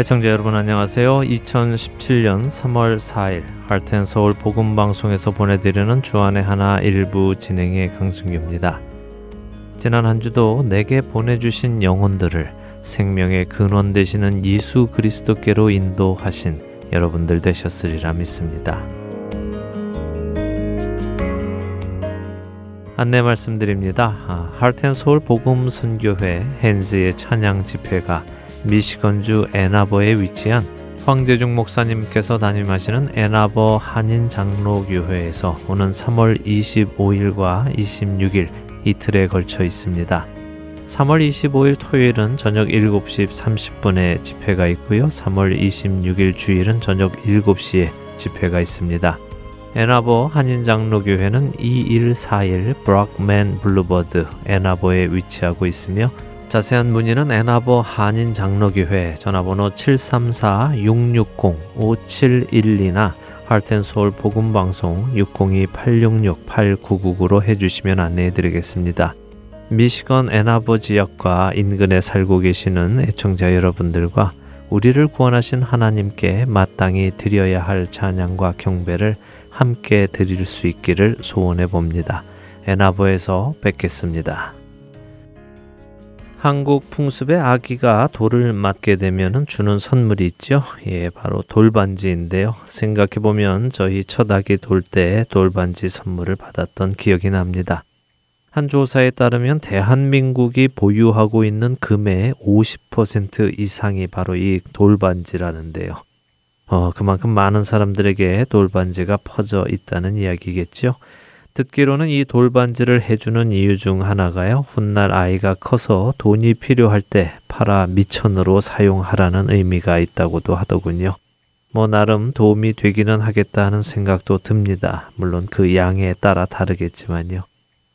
애청자 여러분 안녕하세요. 2017년 3월 4일 할텐 서울 복음 방송에서 보내드리는 주안의 하나 일부 진행의 강승규입니다. 지난 한 주도 내게 보내주신 영혼들을 생명의 근원 되시는 예수 그리스도께로 인도하신 여러분들 되셨으리라 믿습니다. 안내 말씀드립니다. 아, 할텐 서울 복음 선교회 헨즈의 찬양 집회가 미시건주 애나버에 위치한 황재중 목사님께서 담임하시는 애나버 한인 장로교회에서 오는 3월 25일과 26일 이틀에 걸쳐 있습니다. 3월 25일 토요일은 저녁 7시 30분에 집회가 있고요. 3월 26일 주일은 저녁 7시에 집회가 있습니다. 애나버 한인장로교회는 2141 Brockman Boulevard 애나버에 위치하고 있으며 자세한 문의는 애나버 한인 장로교회 전화번호 734-660-5712나 할텐서울 복음방송 602-866-8999로 해주시면 안내해드리겠습니다. 미시건 애나버 지역과 인근에 살고 계시는 애청자 여러분들과 우리를 구원하신 하나님께 마땅히 드려야 할 찬양과 경배를 함께 드릴 수 있기를 소원해 봅니다. 애나버에서 뵙겠습니다. 한국 풍습의 아기가 돌을 맞게 되면 주는 선물이 있죠. 예, 바로 돌반지인데요. 생각해 보면 저희 첫 아기 돌 때 돌반지 선물을 받았던 기억이 납니다. 한 조사에 따르면 대한민국이 보유하고 있는 금의 50% 이상이 바로 이 돌반지라는데요. 어, 그만큼 많은 사람들에게 돌반지가 퍼져 있다는 이야기겠죠. 듣기로는 이 돌반지를 해주는 이유 중 하나가요. 훗날 아이가 커서 돈이 필요할 때 팔아 미천으로 사용하라는 의미가 있다고도 하더군요. 뭐 나름 도움이 되기는 하겠다 하는 생각도 듭니다. 물론 그 양에 따라 다르겠지만요.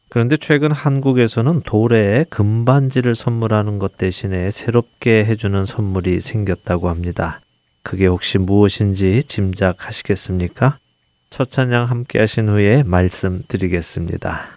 그런데 최근 한국에서는 돌에 금반지를 선물하는 것 대신에 새롭게 해주는 선물이 생겼다고 합니다. 그게 혹시 무엇인지 짐작하시겠습니까? 첫 찬양 함께 하신 후에 말씀드리겠습니다.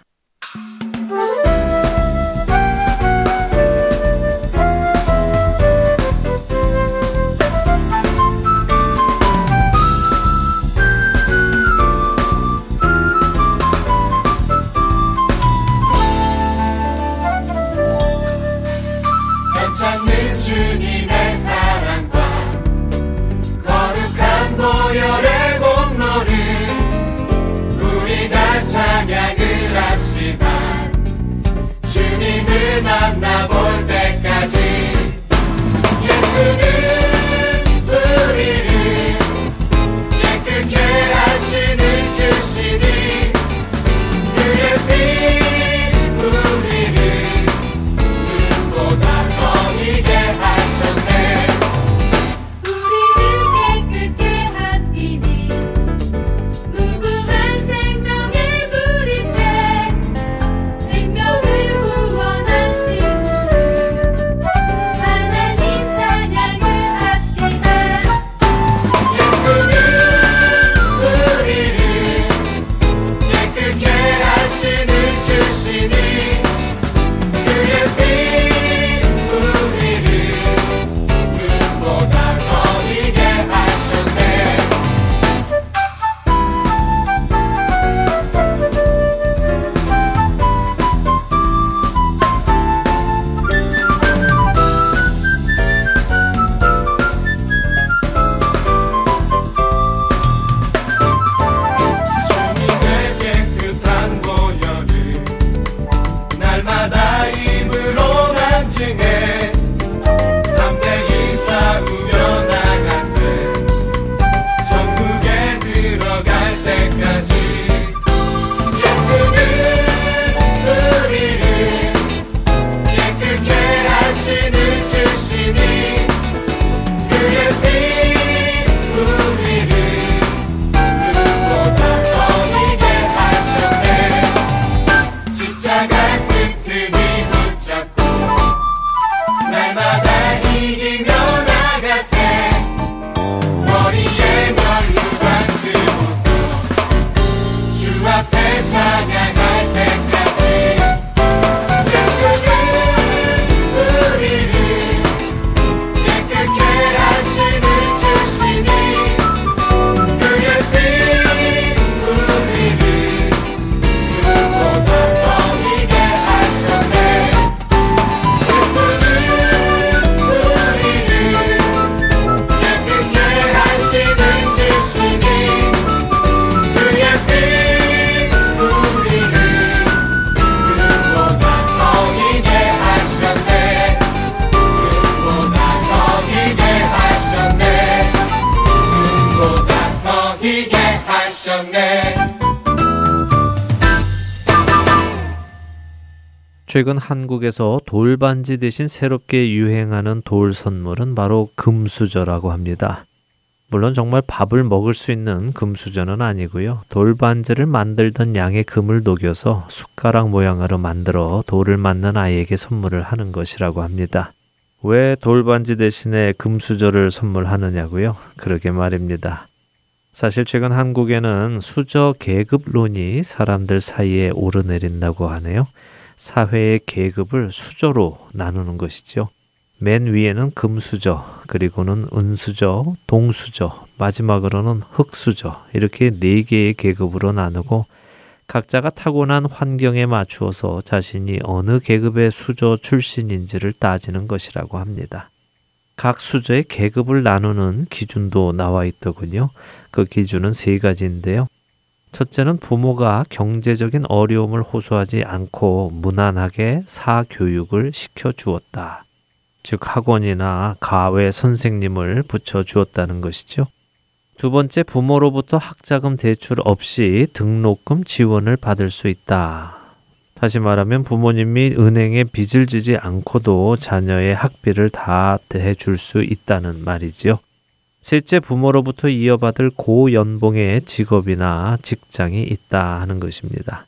최근 한국에서 돌반지 대신 새롭게 유행하는 돌 선물은 바로 금수저라고 합니다. 물론 정말 밥을 먹을 수 있는 금수저는 아니고요. 돌반지를 만들던 양의 금을 녹여서 숟가락 모양으로 만들어 돌을 맞는 아이에게 선물을 하는 것이라고 합니다. 왜 돌반지 대신에 금수저를 선물하느냐고요? 그러게 말입니다. 사실 최근 한국에는 수저 계급론이 사람들 사이에 오르내린다고 하네요. 사회의 계급을 수저로 나누는 것이죠. 맨 위에는 금수저, 그리고는 은수저, 동수저, 마지막으로는 흙수저, 이렇게 네 개의 계급으로 나누고 각자가 타고난 환경에 맞추어서 자신이 어느 계급의 수저 출신인지를 따지는 것이라고 합니다. 각 수저의 계급을 나누는 기준도 나와 있더군요. 그 기준은 세 가지인데요. 첫째는 부모가 경제적인 어려움을 호소하지 않고 무난하게 사교육을 시켜 주었다. 즉 학원이나 가외 선생님을 붙여 주었다는 것이죠. 두 번째 부모로부터 학자금 대출 없이 등록금 지원을 받을 수 있다. 다시 말하면 부모님이 은행에 빚을 지지 않고도 자녀의 학비를 다 대줄 수 있다는 말이지요. 셋째 부모로부터 이어받을 고연봉의 직업이나 직장이 있다 하는 것입니다.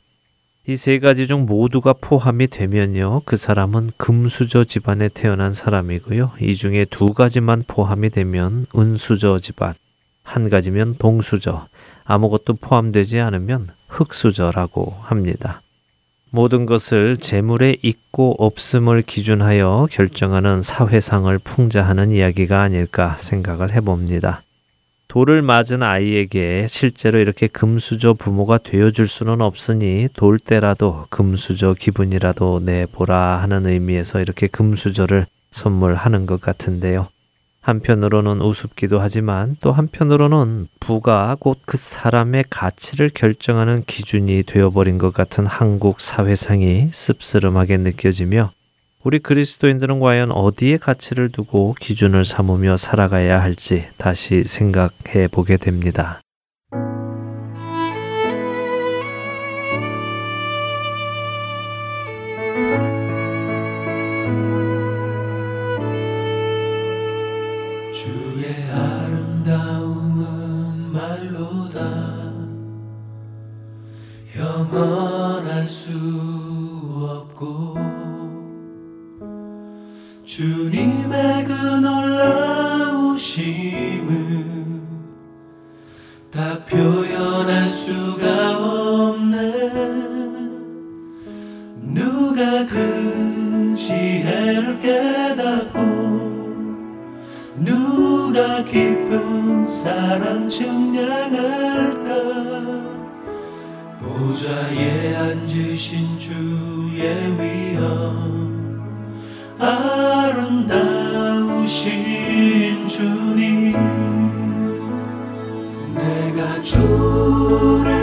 이 세 가지 중 모두가 포함이 되면요. 그 사람은 금수저 집안에 태어난 사람이고요. 이 중에 두 가지만 포함이 되면 은수저 집안, 한 가지면 동수저, 아무것도 포함되지 않으면 흑수저라고 합니다. 모든 것을 재물의 있고 없음을 기준하여 결정하는 사회상을 풍자하는 이야기가 아닐까 생각을 해봅니다. 돌을 맞은 아이에게 실제로 이렇게 금수저 부모가 되어줄 수는 없으니 돌 때라도 금수저 기분이라도 내보라 하는 의미에서 이렇게 금수저를 선물하는 것 같은데요. 한편으로는 우습기도 하지만 또 한편으로는 부가 곧 그 사람의 가치를 결정하는 기준이 되어버린 것 같은 한국 사회상이 씁쓸하게 느껴지며 우리 그리스도인들은 과연 어디에 가치를 두고 기준을 삼으며 살아가야 할지 다시 생각해 보게 됩니다. 영원할 수 없고 주님의 그 놀라우심은 다 표현할 수가 없네. 누가 그 지혜를 깨닫고 누가 깊은 사랑 증량할까 보좌에 앉으신 주의 위엄. 아름다우신 주님 내가 주를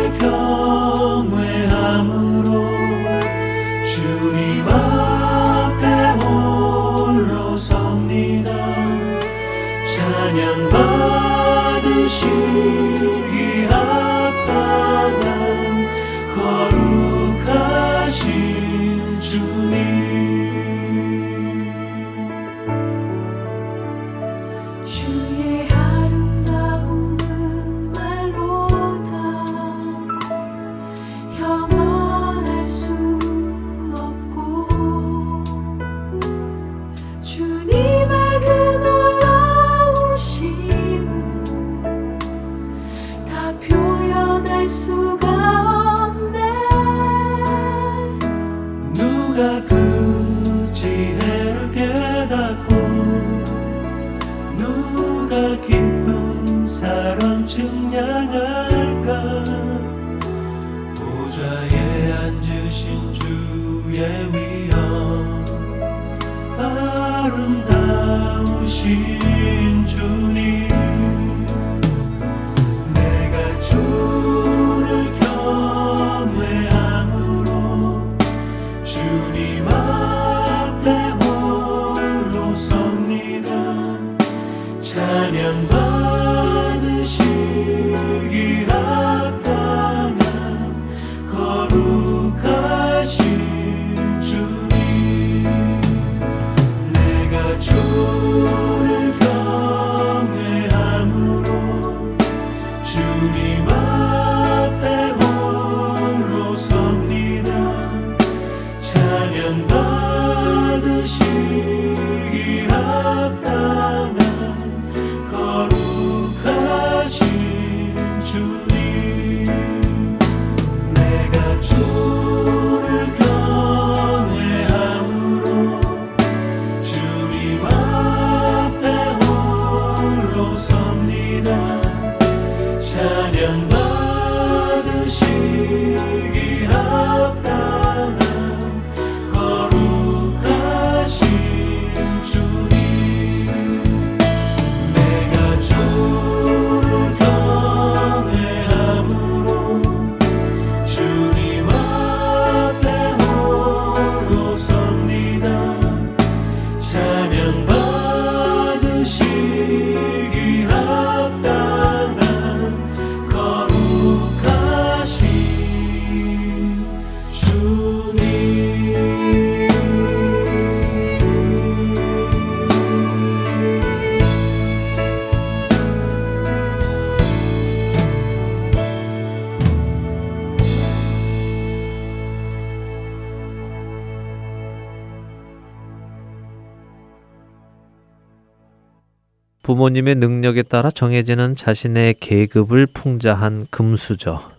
부모님의 능력에 따라 정해지는 자신의 계급을 풍자한 금수저.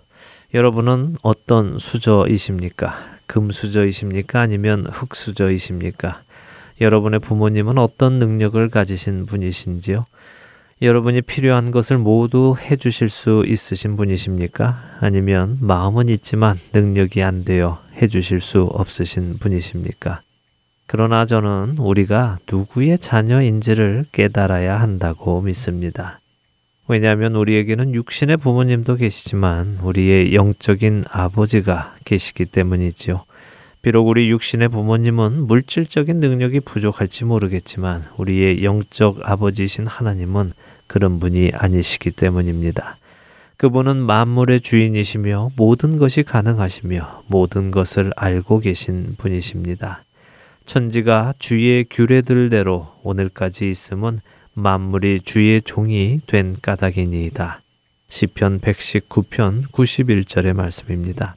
여러분은 어떤 수저이십니까? 금수저이십니까? 아니면 흙수저이십니까? 여러분의 부모님은 어떤 능력을 가지신 분이신지요? 여러분이 필요한 것을 모두 해주실 수 있으신 분이십니까? 아니면 마음은 있지만 능력이 안 되어 해주실 수 없으신 분이십니까? 그러나 저는 우리가 누구의 자녀인지를 깨달아야 한다고 믿습니다. 왜냐하면 우리에게는 육신의 부모님도 계시지만 우리의 영적인 아버지가 계시기 때문이지요. 비록 우리 육신의 부모님은 물질적인 능력이 부족할지 모르겠지만 우리의 영적 아버지이신 하나님은 그런 분이 아니시기 때문입니다. 그분은 만물의 주인이시며 모든 것이 가능하시며 모든 것을 알고 계신 분이십니다. 천지가 주의 규례들대로 오늘까지 있음은 만물이 주의 종이 된 까닭이니이다. 시편 119편 91절의 말씀입니다.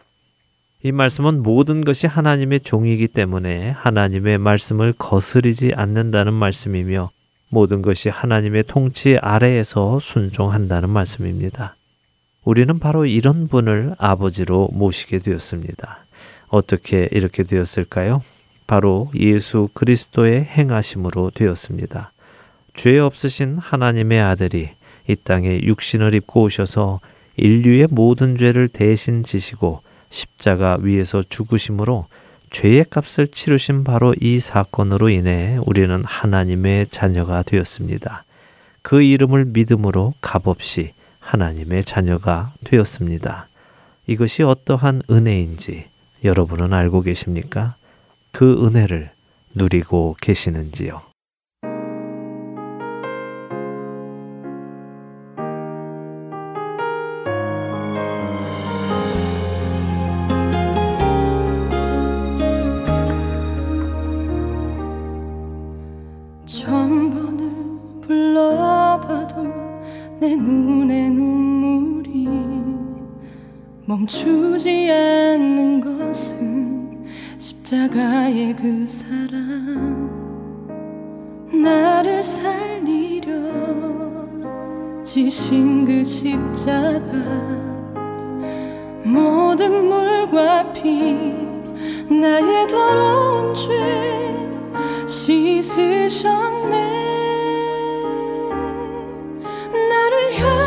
이 말씀은 모든 것이 하나님의 종이기 때문에 하나님의 말씀을 거스르지 않는다는 말씀이며 모든 것이 하나님의 통치 아래에서 순종한다는 말씀입니다. 우리는 바로 이런 분을 아버지로 모시게 되었습니다. 어떻게 이렇게 되었을까요? 바로 예수 그리스도의 행하심으로 되었습니다. 죄 없으신 하나님의 아들이 이 땅에 육신을 입고 오셔서 인류의 모든 죄를 대신 지시고 십자가 위에서 죽으심으로 죄의 값을 치르신 바로 이 사건으로 인해 우리는 하나님의 자녀가 되었습니다. 그 이름을 믿음으로 값없이 하나님의 자녀가 되었습니다. 이것이 어떠한 은혜인지 여러분은 알고 계십니까? 그 은혜를 누리고 계시는지요? 멈추지 않는 것은 십자가의 그 사랑 나를 살리려 지신 그 십자가 모든 물과 피 나의 더러운 죄 씻으셨네. 십자가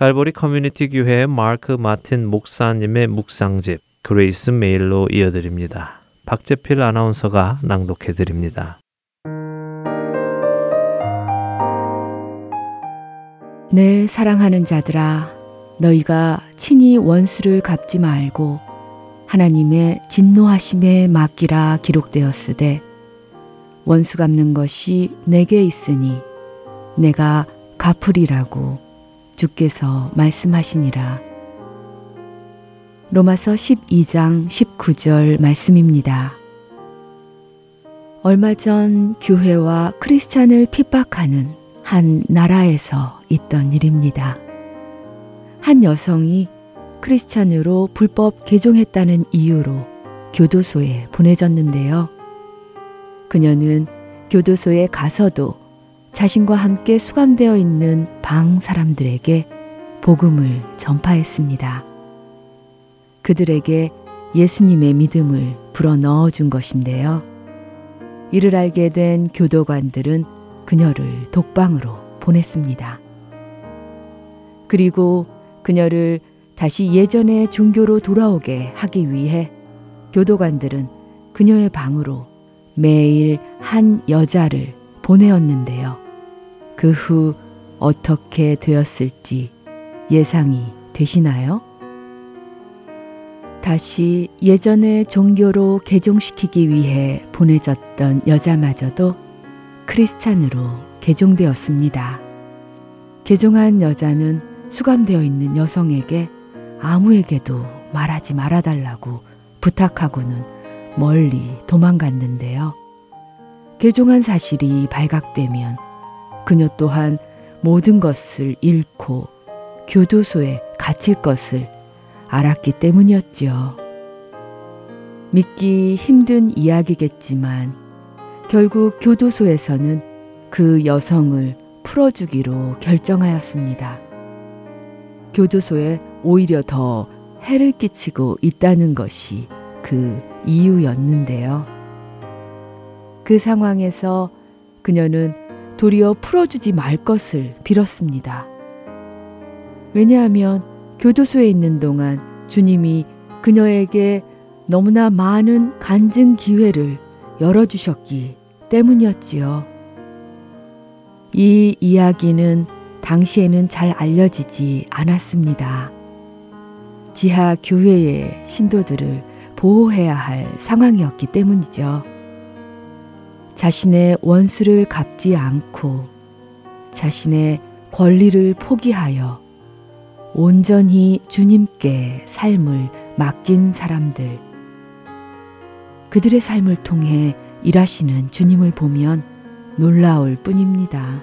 갈보리 커뮤니티 교회 마크 마틴 목사님의 묵상집 그레이스 메일로 이어드립니다. 박재필 아나운서가 낭독해 드립니다. 내 사랑하는 자들아 너희가 친히 원수를 갚지 말고 하나님의 진노하심에 맡기라 기록되었으되 원수 갚는 것이 내게 있으니 내가 갚으리라고 주께서 말씀하시니라. 로마서 12장 19절 말씀입니다. 얼마 전 교회와 크리스찬을 핍박하는 한 나라에서 있던 일입니다. 한 여성이 크리스찬으로 불법 개종했다는 이유로 교도소에 보내졌는데요. 그녀는 교도소에 가서도 자신과 함께 수감되어 있는 방 사람들에게 복음을 전파했습니다. 그들에게 예수님의 믿음을 불어 넣어 준 것인데요. 이를 알게 된 교도관들은 그녀를 독방으로 보냈습니다. 그리고 그녀를 다시 예전의 종교로 돌아오게 하기 위해 교도관들은 그녀의 방으로 매일 한 여자를 보내었는데요. 그 후 어떻게 되었을지 예상이 되시나요? 다시 예전의 종교로 개종시키기 위해 보내졌던 여자마저도 크리스찬으로 개종되었습니다. 개종한 여자는 수감되어 있는 여성에게 아무에게도 말하지 말아달라고 부탁하고는 멀리 도망갔는데요. 개종한 사실이 발각되면 그녀 또한 모든 것을 잃고 교도소에 갇힐 것을 알았기 때문이었지요. 믿기 힘든 이야기겠지만 결국 교도소에서는 그 여성을 풀어주기로 결정하였습니다. 교도소에 오히려 더 해를 끼치고 있다는 것이 그 이유였는데요. 그 상황에서 그녀는 도리어 풀어주지 말 것을 빌었습니다. 왜냐하면 교도소에 있는 동안 주님이 그녀에게 너무나 많은 간증 기회를 열어주셨기 때문이었지요. 이 이야기는 당시에는 잘 알려지지 않았습니다. 지하 교회의 신도들을 보호해야 할 상황이었기 때문이죠. 자신의 원수를 갚지 않고 자신의 권리를 포기하여 온전히 주님께 삶을 맡긴 사람들. 그들의 삶을 통해 일하시는 주님을 보면 놀라울 뿐입니다.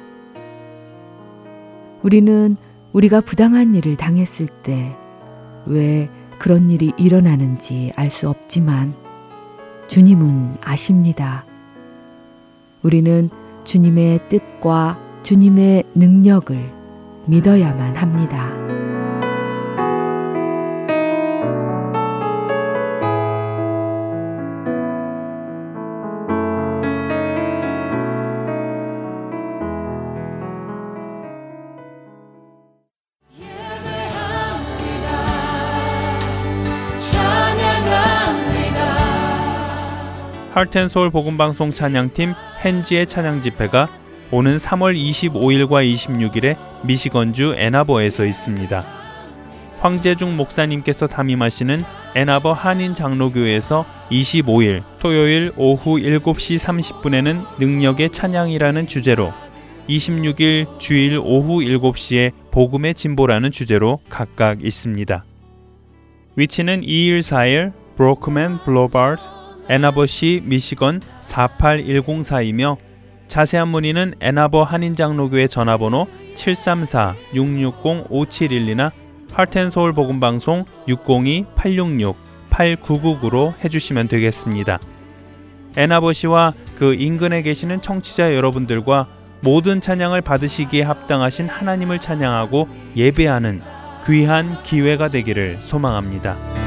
우리는 우리가 부당한 일을 당했을 때 왜 그런 일이 일어나는지 알 수 없지만 주님은 아십니다. 우리는 주님의 뜻과 주님의 능력을 믿어야만 합니다. 할텐서울 복음방송 찬양팀 헨지의 찬양 집회가 오는 3월 25일과 26일에 미시건주 애나버에서 있습니다. 황재중 목사님께서 담임하시는 애나버 한인 장로교회에서 25일 토요일 오후 7시 30분에는 능력의 찬양이라는 주제로 26일 주일 오후 7시에 복음의 진보라는 주제로 각각 있습니다. 위치는 214일 브로크맨 블로바드 애나버시 미시건 48104이며 자세한 문의는 애나버 한인장로교회 전화번호 734-660-5712나 하트앤서울 복음방송 602-866-8999로 해주시면 되겠습니다. 애나버시와 그 인근에 계시는 청취자 여러분들과 모든 찬양을 받으시기에 합당하신 하나님을 찬양하고 예배하는 귀한 기회가 되기를 소망합니다.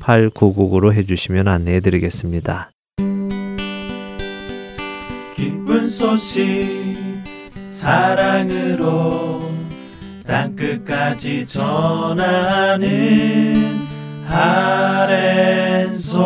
8999로 해주시면 안내해 드리겠습니다. 기쁜 소식 사랑으로 땅끝까지 전하는 아랜소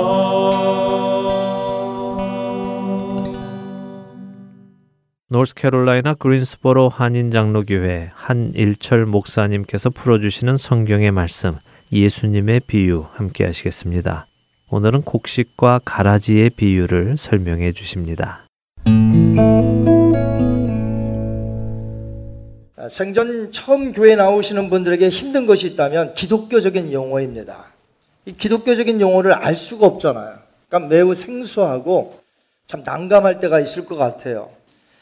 노스캐롤라이나 그린스보로 한인 장로교회 한일철 목사님께서 풀어주시는 성경의 말씀 예수님의 비유 함께 하시겠습니다. 오늘은 곡식과 가라지의 비유를 설명해 주십니다. 아, 생전 처음 교회 나오시는 분들에게 힘든 것이 있다면 기독교적인 용어입니다. 이 기독교적인 용어를 알 수가 없잖아요. 그러니까 매우 생소하고 참 난감할 때가 있을 것 같아요.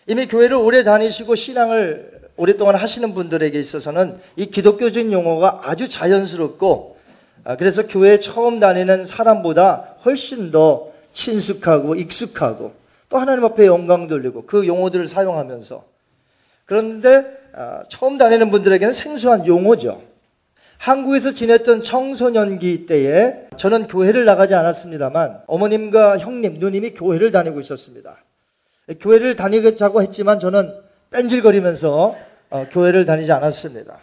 이미 교회를 오래 다니시고 신앙을 오랫동안 하시는 분들에게 있어서는 이 기독교적인 용어가 아주 자연스럽고 아, 그래서 교회에 처음 다니는 사람보다 훨씬 더 친숙하고 익숙하고 또 하나님 앞에 영광 돌리고 그 용어들을 사용하면서 그런데 아, 처음 다니는 분들에게는 생소한 용어죠. 한국에서 지냈던 청소년기 때에 저는 교회를 나가지 않았습니다만 어머님과 형님, 누님이 교회를 다니고 있었습니다. 교회를 다니자고 했지만 저는 뺀질거리면서 어, 교회를 다니지 않았습니다.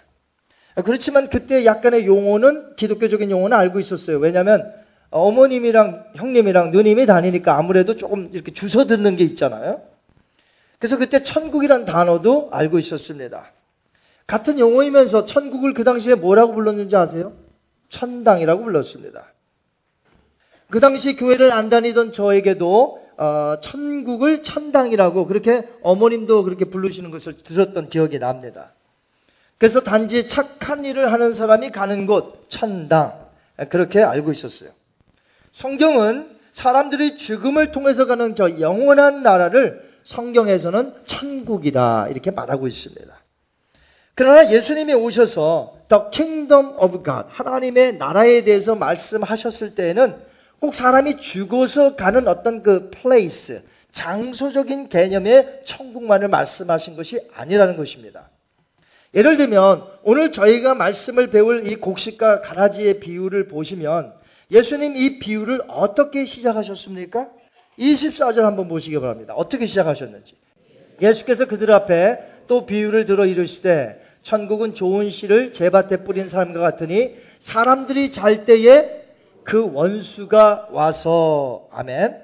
그렇지만 그때 약간의 용어는 기독교적인 용어는 알고 있었어요. 왜냐하면 어머님이랑 형님이랑 누님이 다니니까 아무래도 조금 이렇게 주워 듣는 게 있잖아요. 그래서 그때 천국이란 단어도 알고 있었습니다. 같은 용어이면서 천국을 그 당시에 뭐라고 불렀는지 아세요? 천당이라고 불렀습니다. 그 당시 교회를 안 다니던 저에게도 어, 천국을 천당이라고 그렇게 어머님도 그렇게 부르시는 것을 들었던 기억이 납니다. 그래서 단지 착한 일을 하는 사람이 가는 곳 천당 그렇게 알고 있었어요. 성경은 사람들이 죽음을 통해서 가는 저 영원한 나라를 성경에서는 천국이다 이렇게 말하고 있습니다. 그러나 예수님이 오셔서 The Kingdom of God 하나님의 나라에 대해서 말씀하셨을 때에는 꼭 사람이 죽어서 가는 어떤 그 플레이스, 장소적인 개념의 천국만을 말씀하신 것이 아니라는 것입니다. 예를 들면 오늘 저희가 말씀을 배울 이 곡식과 가라지의 비유를 보시면 예수님 이 비유를 어떻게 시작하셨습니까? 24절 한번 보시기 바랍니다. 어떻게 시작하셨는지. 예수께서 그들 앞에 또 비유를 들어 이르시되 천국은 좋은 씨를 제밭에 뿌린 사람과 같으니 사람들이 잘 때에 그 원수가 와서 아멘.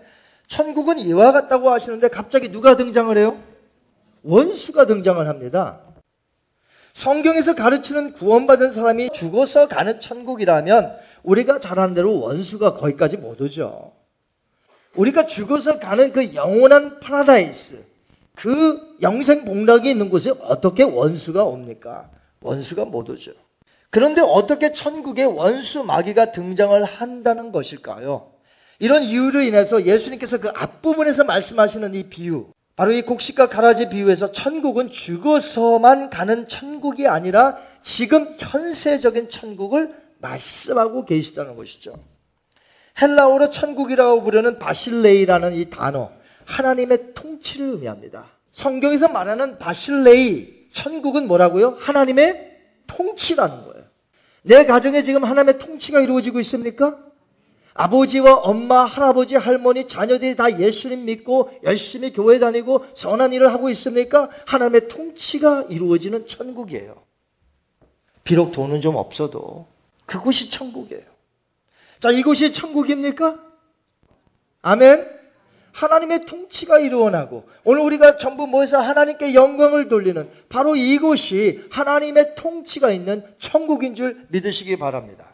천국은 이와 같다고 하시는데 갑자기 누가 등장을 해요? 원수가 등장을 합니다. 성경에서 가르치는 구원받은 사람이 죽어서 가는 천국이라면 우리가 잘 아는 대로 원수가 거기까지 못 오죠. 우리가 죽어서 가는 그 영원한 파라다이스, 그 영생 복락이 있는 곳에 어떻게 원수가 옵니까? 원수가 못 오죠. 그런데 어떻게 천국에 원수 마귀가 등장을 한다는 것일까요? 이런 이유로 인해서 예수님께서 그 앞부분에서 말씀하시는 이 비유, 바로 이 곡식과 가라지 비유에서 천국은 죽어서만 가는 천국이 아니라 지금 현세적인 천국을 말씀하고 계시다는 것이죠. 헬라어로 천국이라고 부르는 바실레이라는 이 단어, 하나님의 통치를 의미합니다. 성경에서 말하는 바실레이, 천국은 뭐라고요? 하나님의 통치라는 거예요. 내 가정에 지금 하나님의 통치가 이루어지고 있습니까? 아버지와 엄마, 할아버지, 할머니, 자녀들이 다 예수님 믿고 열심히 교회 다니고 선한 일을 하고 있습니까? 하나님의 통치가 이루어지는 천국이에요. 비록 돈은 좀 없어도 그곳이 천국이에요. 자, 이곳이 천국입니까? 아멘. 하나님의 통치가 이루어나고 오늘 우리가 전부 모여서 하나님께 영광을 돌리는 바로 이곳이 하나님의 통치가 있는 천국인 줄 믿으시기 바랍니다.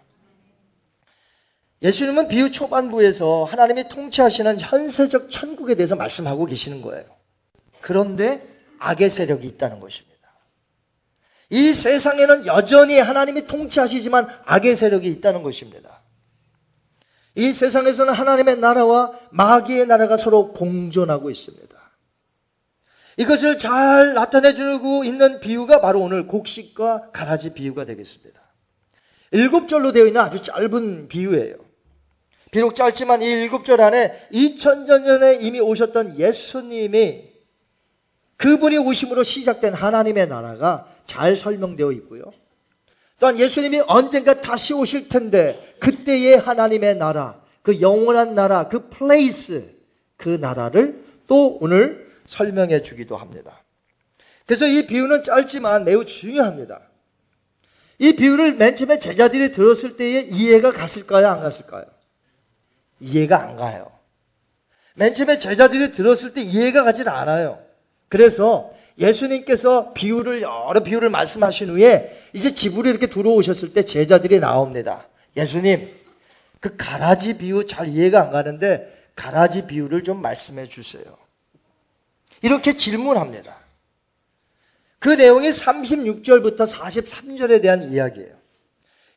예수님은 비유 초반부에서 하나님이 통치하시는 현세적 천국에 대해서 말씀하고 계시는 거예요. 그런데 악의 세력이 있다는 것입니다. 이 세상에는 여전히 하나님이 통치하시지만 악의 세력이 있다는 것입니다. 이 세상에서는 하나님의 나라와 마귀의 나라가 서로 공존하고 있습니다. 이것을 잘 나타내주고 있는 비유가 바로 오늘 곡식과 가라지 비유가 되겠습니다. 일곱 절로 되어 있는 아주 짧은 비유예요. 비록 짧지만 이 일곱 절 안에 2000년 전에 이미 오셨던 예수님이 그분이 오심으로 시작된 하나님의 나라가 잘 설명되어 있고요. 또한 예수님이 언젠가 다시 오실 텐데 그때의 하나님의 나라, 그 영원한 나라, 그 place, 그 나라를 또 오늘 설명해 주기도 합니다. 그래서 이 비유는 짧지만 매우 중요합니다. 이 비유를 맨 처음에 제자들이 들었을 때에 이해가 갔을까요? 안 갔을까요? 이해가 안 가요. 맨 처음에 제자들이 들었을 때 이해가 가질 않아요. 그래서 예수님께서 비유를 여러 비유를 말씀하신 후에 이제 집으로 이렇게 들어오셨을 때 제자들이 나옵니다. 예수님, 그 가라지 비유 잘 이해가 안 가는데 가라지 비유를 좀 말씀해 주세요. 이렇게 질문합니다. 그 내용이 36절부터 43절에 대한 이야기예요.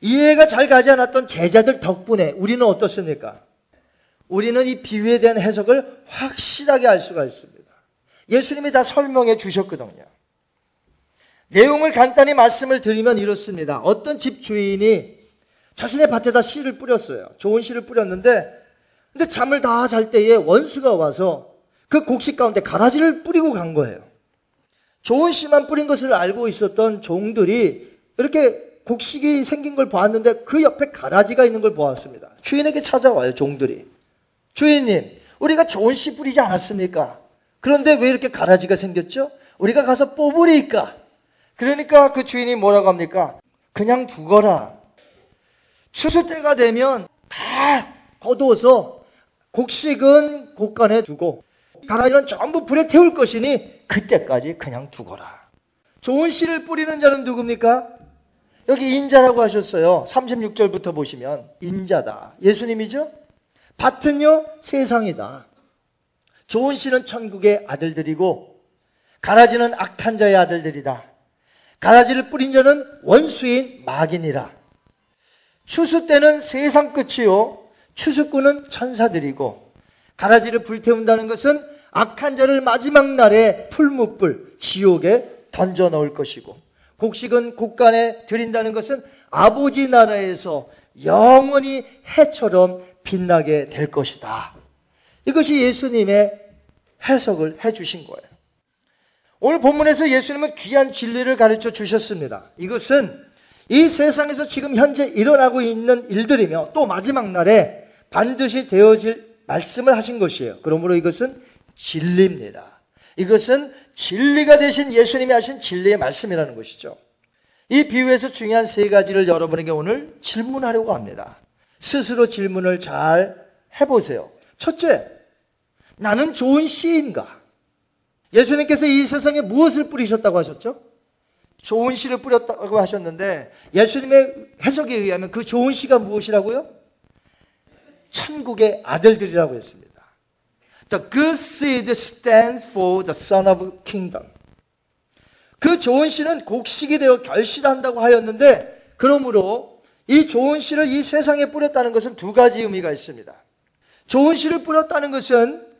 이해가 잘 가지 않았던 제자들 덕분에 우리는 어떻습니까? 우리는 이 비유에 대한 해석을 확실하게 알 수가 있습니다. 예수님이 다 설명해 주셨거든요. 내용을 간단히 말씀을 드리면 이렇습니다. 어떤 집 주인이 자신의 밭에다 씨를 뿌렸어요. 좋은 씨를 뿌렸는데, 근데 잠을 다 잘 때에 원수가 와서 그 곡식 가운데 가라지를 뿌리고 간 거예요. 좋은 씨만 뿌린 것을 알고 있었던 종들이 이렇게 곡식이 생긴 걸 보았는데 그 옆에 가라지가 있는 걸 보았습니다. 주인에게 찾아와요, 종들이. 주인님, 우리가 좋은 씨 뿌리지 않았습니까? 그런데 왜 이렇게 가라지가 생겼죠? 우리가 가서 뽑으리까? 그러니까 그 주인이 뭐라고 합니까? 그냥 두거라. 추수 때가 되면 다 거두어서 곡식은 곡간에 두고 가라지는 전부 불에 태울 것이니 그때까지 그냥 두거라. 좋은 씨를 뿌리는 자는 누굽니까? 여기 인자라고 하셨어요. 36절부터 보시면 인자다. 예수님이죠? 밭은요 세상이다. 좋은 씨는 천국의 아들들이고 가라지는 악한 자의 아들들이다. 가라지를 뿌린 자는 원수인 마귀니라. 추수 때는 세상 끝이요. 추수꾼은 천사들이고 가라지를 불태운다는 것은 악한 자를 마지막 날에 풀무불 지옥에 던져 넣을 것이고 곡식은 곡간에 드린다는 것은 아버지 나라에서 영원히 해처럼 빛나게 될 것이다. 이것이 예수님의 해석을 해 주신 거예요. 오늘 본문에서 예수님은 귀한 진리를 가르쳐 주셨습니다. 이것은 이 세상에서 지금 현재 일어나고 있는 일들이며 또 마지막 날에 반드시 되어질 말씀을 하신 것이에요. 그러므로 이것은 진리입니다. 이것은 진리가 되신 예수님이 하신 진리의 말씀이라는 것이죠. 이 비유에서 중요한 세 가지를 여러분에게 오늘 질문하려고 합니다. 스스로 질문을 잘 해보세요. 첫째, 나는 좋은 씨인가? 예수님께서 이 세상에 무엇을 뿌리셨다고 하셨죠? 좋은 씨를 뿌렸다고 하셨는데 예수님의 해석에 의하면 그 좋은 씨가 무엇이라고요? 천국의 아들들이라고 했습니다. The good seed stands for the son of kingdom. 그 좋은 씨는 곡식이 되어 결실한다고 하였는데 그러므로 이 좋은 씨를 이 세상에 뿌렸다는 것은 두 가지 의미가 있습니다. 좋은 씨를 뿌렸다는 것은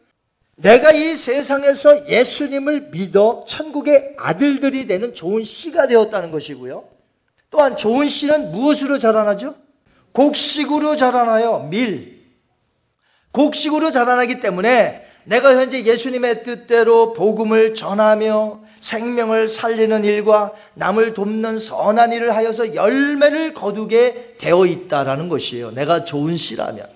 내가 이 세상에서 예수님을 믿어 천국의 아들들이 되는 좋은 씨가 되었다는 것이고요. 또한 좋은 씨는 무엇으로 자라나죠? 곡식으로 자라나요. 밀. 곡식으로 자라나기 때문에 내가 현재 예수님의 뜻대로 복음을 전하며 생명을 살리는 일과 남을 돕는 선한 일을 하여서 열매를 거두게 되어 있다라는 것이에요. 내가 좋은 씨라면.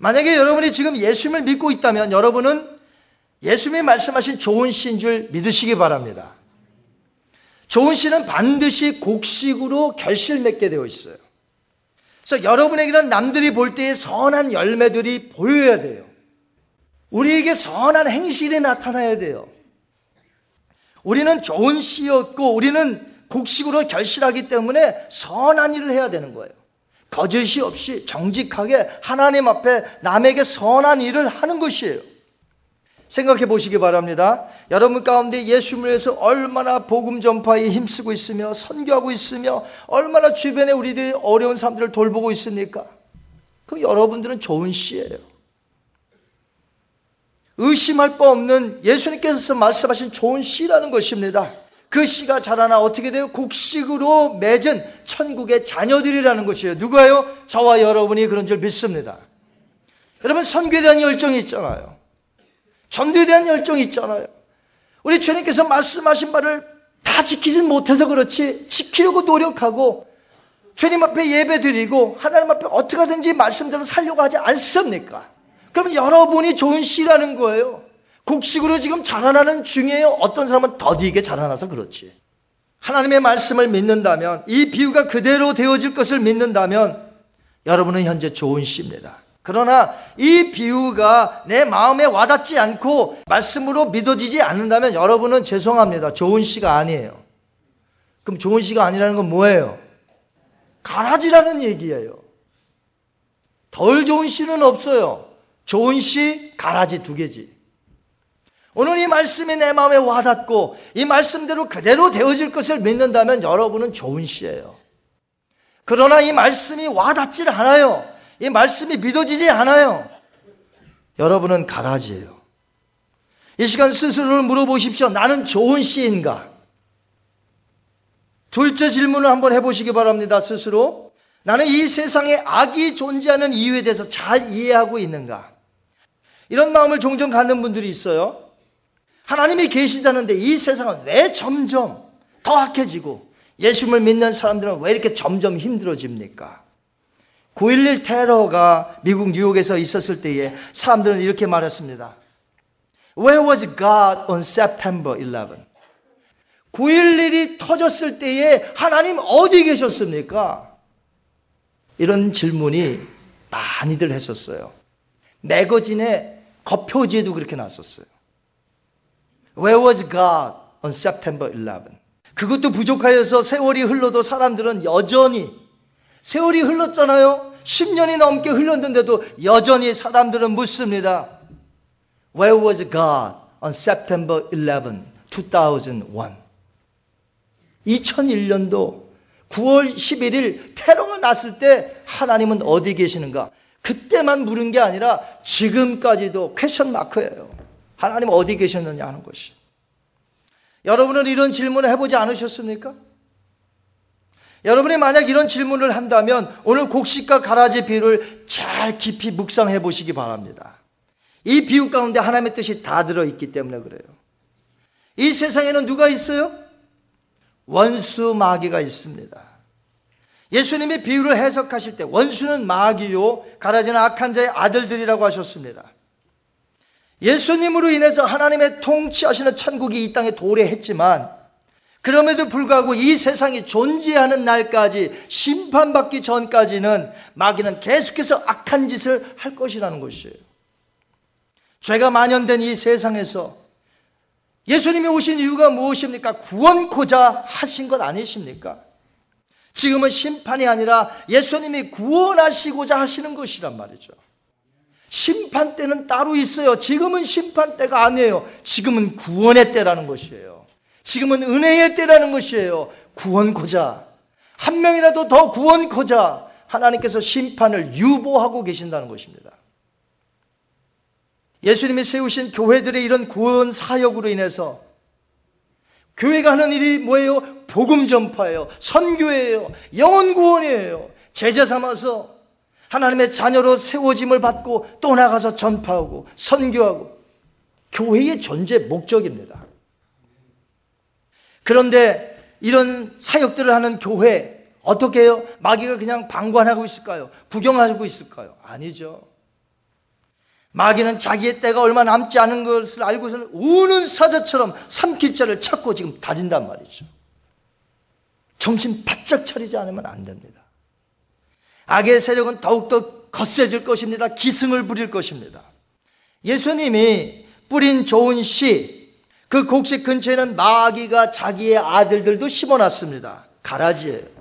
만약에 여러분이 지금 예수님을 믿고 있다면 여러분은 예수님이 말씀하신 좋은 씨인 줄 믿으시기 바랍니다. 좋은 씨는 반드시 곡식으로 결실 맺게 되어 있어요. 그래서 여러분에게는 남들이 볼 때의 선한 열매들이 보여야 돼요. 우리에게 선한 행실이 나타나야 돼요. 우리는 좋은 씨였고 우리는 곡식으로 결실하기 때문에 선한 일을 해야 되는 거예요. 거짓이 없이 정직하게 하나님 앞에 남에게 선한 일을 하는 것이에요. 생각해 보시기 바랍니다. 여러분 가운데 예수님을 위해서 얼마나 복음 전파에 힘쓰고 있으며 선교하고 있으며 얼마나 주변에 우리들이 어려운 사람들을 돌보고 있습니까? 그럼 여러분들은 좋은 씨예요. 의심할 바 없는 예수님께서 말씀하신 좋은 씨라는 것입니다. 그 씨가 자라나 어떻게 돼요? 곡식으로 맺은 천국의 자녀들이라는 것이에요. 누가요? 저와 여러분이 그런 줄 믿습니다. 여러분 선교에 대한 열정이 있잖아요. 전도에 대한 열정이 있잖아요. 우리 주님께서 말씀하신 바를 다 지키진 못해서 그렇지 지키려고 노력하고 주님 앞에 예배 드리고 하나님 앞에 어떻게 하든지 말씀대로 살려고 하지 않습니까? 그럼 여러분이 좋은 씨라는 거예요. 곡식으로 지금 자라나는 중이에요. 어떤 사람은 더디게 자라나서 그렇지. 하나님의 말씀을 믿는다면 이 비유가 그대로 되어질 것을 믿는다면 여러분은 현재 좋은 씨입니다. 그러나 이 비유가 내 마음에 와닿지 않고 말씀으로 믿어지지 않는다면 여러분은 죄송합니다. 좋은 씨가 아니에요. 그럼 좋은 씨가 아니라는 건 뭐예요? 가라지라는 얘기예요. 덜 좋은 씨는 없어요. 좋은 씨, 가라지 두 개지. 오늘 이 말씀이 내 마음에 와닿고 이 말씀대로 그대로 되어질 것을 믿는다면 여러분은 좋은 씨예요. 그러나 이 말씀이 와닿질 않아요. 이 말씀이 믿어지지 않아요. 여러분은 가라지예요. 이 시간 스스로를 물어보십시오. 나는 좋은 씨인가? 둘째 질문을 한번 해보시기 바랍니다. 스스로. 나는 이 세상에 악이 존재하는 이유에 대해서 잘 이해하고 있는가? 이런 마음을 종종 갖는 분들이 있어요. 하나님이 계시다는데 이 세상은 왜 점점 더 악해지고 예수님을 믿는 사람들은 왜 이렇게 점점 힘들어집니까? 9.11 테러가 미국 뉴욕에서 있었을 때에 사람들은 이렇게 말했습니다. Where was God on September 11? 9.11이 터졌을 때에 하나님 어디 계셨습니까? 이런 질문이 많이들 했었어요. 매거진의 겉표지에도 그렇게 났었어요. Where was God on September 11? 그것도 부족하여서 세월이 흘러도 사람들은 여전히 세월이 흘렀잖아요. 10년이 넘게 흘렀는데도 여전히 사람들은 묻습니다. Where was God on September 11, 2001? 2001년도 9월 11일 테러가 났을 때 하나님은 어디 계시는가? 그때만 물은 게 아니라 지금까지도 question mark예요. 하나님 어디 계셨느냐 하는 것이. 여러분은 이런 질문을 해보지 않으셨습니까? 여러분이 만약 이런 질문을 한다면 오늘 곡식과 가라지 비유를 잘 깊이 묵상해 보시기 바랍니다. 이 비유 가운데 하나님의 뜻이 다 들어있기 때문에 그래요. 이 세상에는 누가 있어요? 원수 마귀가 있습니다. 예수님이 비유를 해석하실 때 원수는 마귀요, 가라지는 악한 자의 아들들이라고 하셨습니다. 예수님으로 인해서 하나님의 통치하시는 천국이 이 땅에 도래했지만 그럼에도 불구하고 이 세상이 존재하는 날까지 심판받기 전까지는 마귀는 계속해서 악한 짓을 할 것이라는 것이에요. 죄가 만연된 이 세상에서 예수님이 오신 이유가 무엇입니까? 구원코자 하신 것 아니십니까? 지금은 심판이 아니라 예수님이 구원하시고자 하시는 것이란 말이죠. 심판 때는 따로 있어요. 지금은 심판 때가 아니에요. 지금은 구원의 때라는 것이에요. 지금은 은혜의 때라는 것이에요. 구원코자. 한 명이라도 더 구원코자 하나님께서 심판을 유보하고 계신다는 것입니다. 예수님이 세우신 교회들의 이런 구원 사역으로 인해서 교회가 하는 일이 뭐예요? 복음 전파예요. 선교예요. 영혼 구원이에요. 제자 삼아서 하나님의 자녀로 세워짐을 받고 또 나가서 전파하고 선교하고 교회의 존재 목적입니다. 그런데 이런 사역들을 하는 교회 어떻게 해요? 마귀가 그냥 방관하고 있을까요? 구경하고 있을까요? 아니죠. 마귀는 자기의 때가 얼마 남지 않은 것을 알고서는 우는 사자처럼 삼킬 자를 찾고 지금 다진단 말이죠. 정신 바짝 차리지 않으면 안 됩니다. 악의 세력은 더욱더 거세질 것입니다. 기승을 부릴 것입니다. 예수님이 뿌린 좋은 씨, 그 곡식 근처에는 마귀가 자기의 아들들도 심어놨습니다. 가라지예요.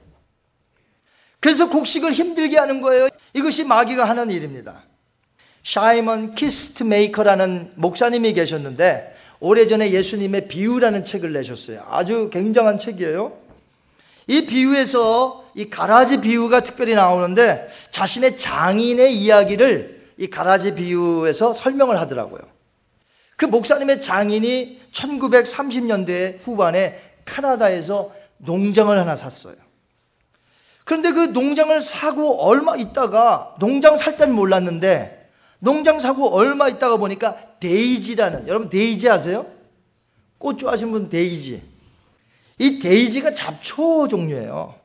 그래서 곡식을 힘들게 하는 거예요. 이것이 마귀가 하는 일입니다. 사이먼 키스트메이커라는 목사님이 계셨는데 오래전에 예수님의 비유라는 책을 내셨어요. 아주 굉장한 책이에요. 이 비유에서 이 가라지 비유가 특별히 나오는데 자신의 장인의 이야기를 이 가라지 비유에서 설명을 하더라고요. 그 목사님의 장인이 1930년대 후반에 카나다에서 농장을 하나 샀어요. 그런데 그 농장을 사고 얼마 있다가 농장 살 때는 몰랐는데 농장 사고 얼마 있다가 보니까 데이지라는 여러분 데이지 아세요? 꽃 좋아하시는 분 데이지. 이 데이지가 잡초 종류예요.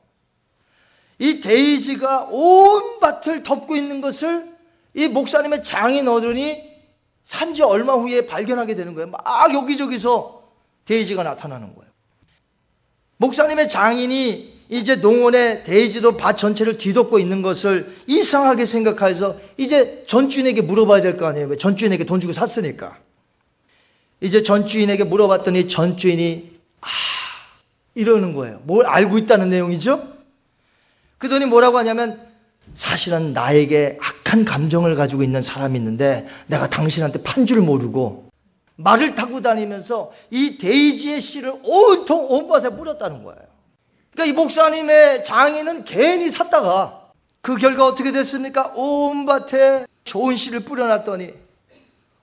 이 데이지가 온 밭을 덮고 있는 것을 이 목사님의 장인 어른이 산지 얼마 후에 발견하게 되는 거예요. 막 여기저기서 데이지가 나타나는 거예요. 목사님의 장인이 이제 농원에 데이지도 밭 전체를 뒤덮고 있는 것을 이상하게 생각해서 이제 전주인에게 물어봐야 될 거 아니에요. 왜 전주인에게 돈 주고 샀으니까. 이제 전주인에게 물어봤더니 전주인이 아 이러는 거예요. 뭘 알고 있다는 내용이죠? 그더니 뭐라고 하냐면 사실은 나에게 악한 감정을 가지고 있는 사람이 있는데 내가 당신한테 판 줄 모르고 말을 타고 다니면서 이 데이지의 씨를 온통 온 밭에 뿌렸다는 거예요. 그러니까 이 목사님의 장인은 괜히 샀다가 그 결과 어떻게 됐습니까? 온 밭에 좋은 씨를 뿌려놨더니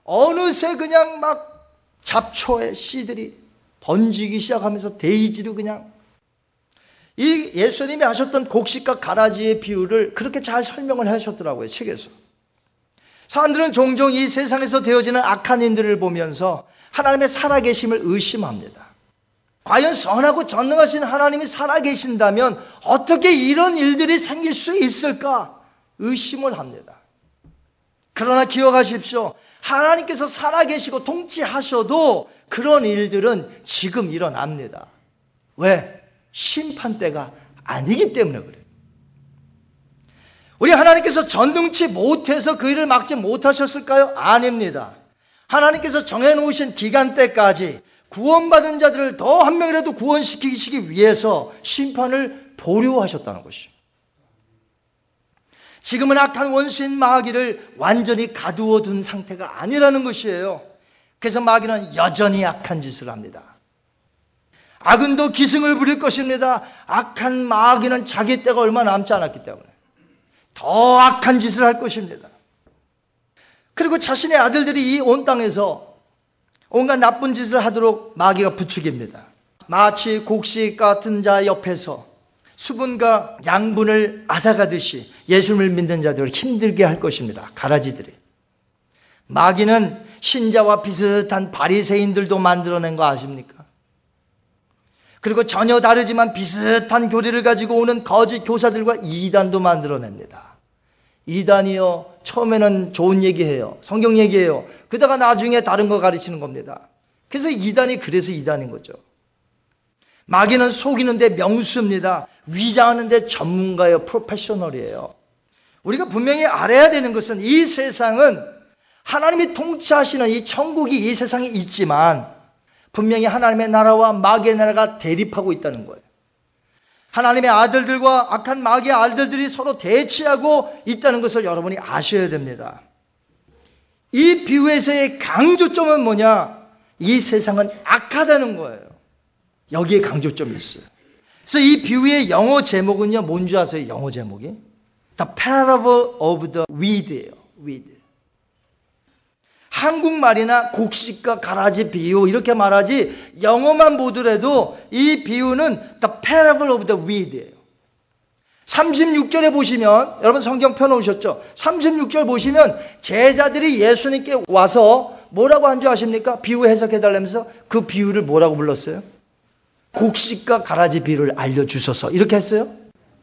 어느새 그냥 막 잡초의 씨들이 번지기 시작하면서 데이지로 그냥 이 예수님이 하셨던 곡식과 가라지의 비유를 그렇게 잘 설명을 하셨더라고요, 책에서. 사람들은 종종 이 세상에서 되어지는 악한 일들을 보면서 하나님의 살아계심을 의심합니다. 과연 선하고 전능하신 하나님이 살아계신다면 어떻게 이런 일들이 생길 수 있을까? 의심을 합니다. 그러나 기억하십시오. 하나님께서 살아계시고 통치하셔도 그런 일들은 지금 일어납니다. 왜? 심판 때가 아니기 때문에 그래요. 우리 하나님께서 전등치 못해서 그 일을 막지 못하셨을까요? 아닙니다. 하나님께서 정해놓으신 기간 때까지 구원받은 자들을 더 한 명이라도 구원시키기 위해서 심판을 보류하셨다는 것이죠. 지금은 악한 원수인 마귀를 완전히 가두어 둔 상태가 아니라는 것이에요. 그래서 마귀는 여전히 악한 짓을 합니다. 악은 더 기승을 부릴 것입니다. 악한 마귀는 자기 때가 얼마 남지 않았기 때문에 더 악한 짓을 할 것입니다. 그리고 자신의 아들들이 이 온 땅에서 온갖 나쁜 짓을 하도록 마귀가 부추깁니다. 마치 곡식 같은 자 옆에서 수분과 양분을 앗아가듯이 예수님을 믿는 자들을 힘들게 할 것입니다. 가라지들이. 마귀는 신자와 비슷한 바리새인들도 만들어낸 거 아십니까? 그리고 전혀 다르지만 비슷한 교리를 가지고 오는 거짓 교사들과 이단도 만들어냅니다. 이단이요, 처음에는 좋은 얘기해요. 성경 얘기해요. 그다가 나중에 다른 거 가르치는 겁니다. 그래서 이단이 그래서 이단인 거죠. 마귀는 속이는데 명수입니다. 위장하는데 전문가예요. 프로페셔널이에요. 우리가 분명히 알아야 되는 것은 이 세상은 하나님이 통치하시는 이 천국이 이 세상에 있지만 분명히 하나님의 나라와 마귀의 나라가 대립하고 있다는 거예요. 하나님의 아들들과 악한 마귀의 아들들이 서로 대치하고 있다는 것을 여러분이 아셔야 됩니다. 이 비유에서의 강조점은 뭐냐? 이 세상은 악하다는 거예요. 여기에 강조점이 있어요. 그래서 이 비유의 영어 제목은요, 뭔지 아세요? 영어 제목이? The Parable of the Weed예요. Weed. 한국말이나 곡식과 가라지 비유 이렇게 말하지 영어만 보더라도 이 비유는 the parable of the weed예요. 36절에 보시면 여러분 성경 펴놓으셨죠? 36절 보시면 제자들이 예수님께 와서 뭐라고 한 줄 아십니까? 비유 해석해 달라면서 그 비유를 뭐라고 불렀어요? 곡식과 가라지 비유를 알려주소서 이렇게 했어요.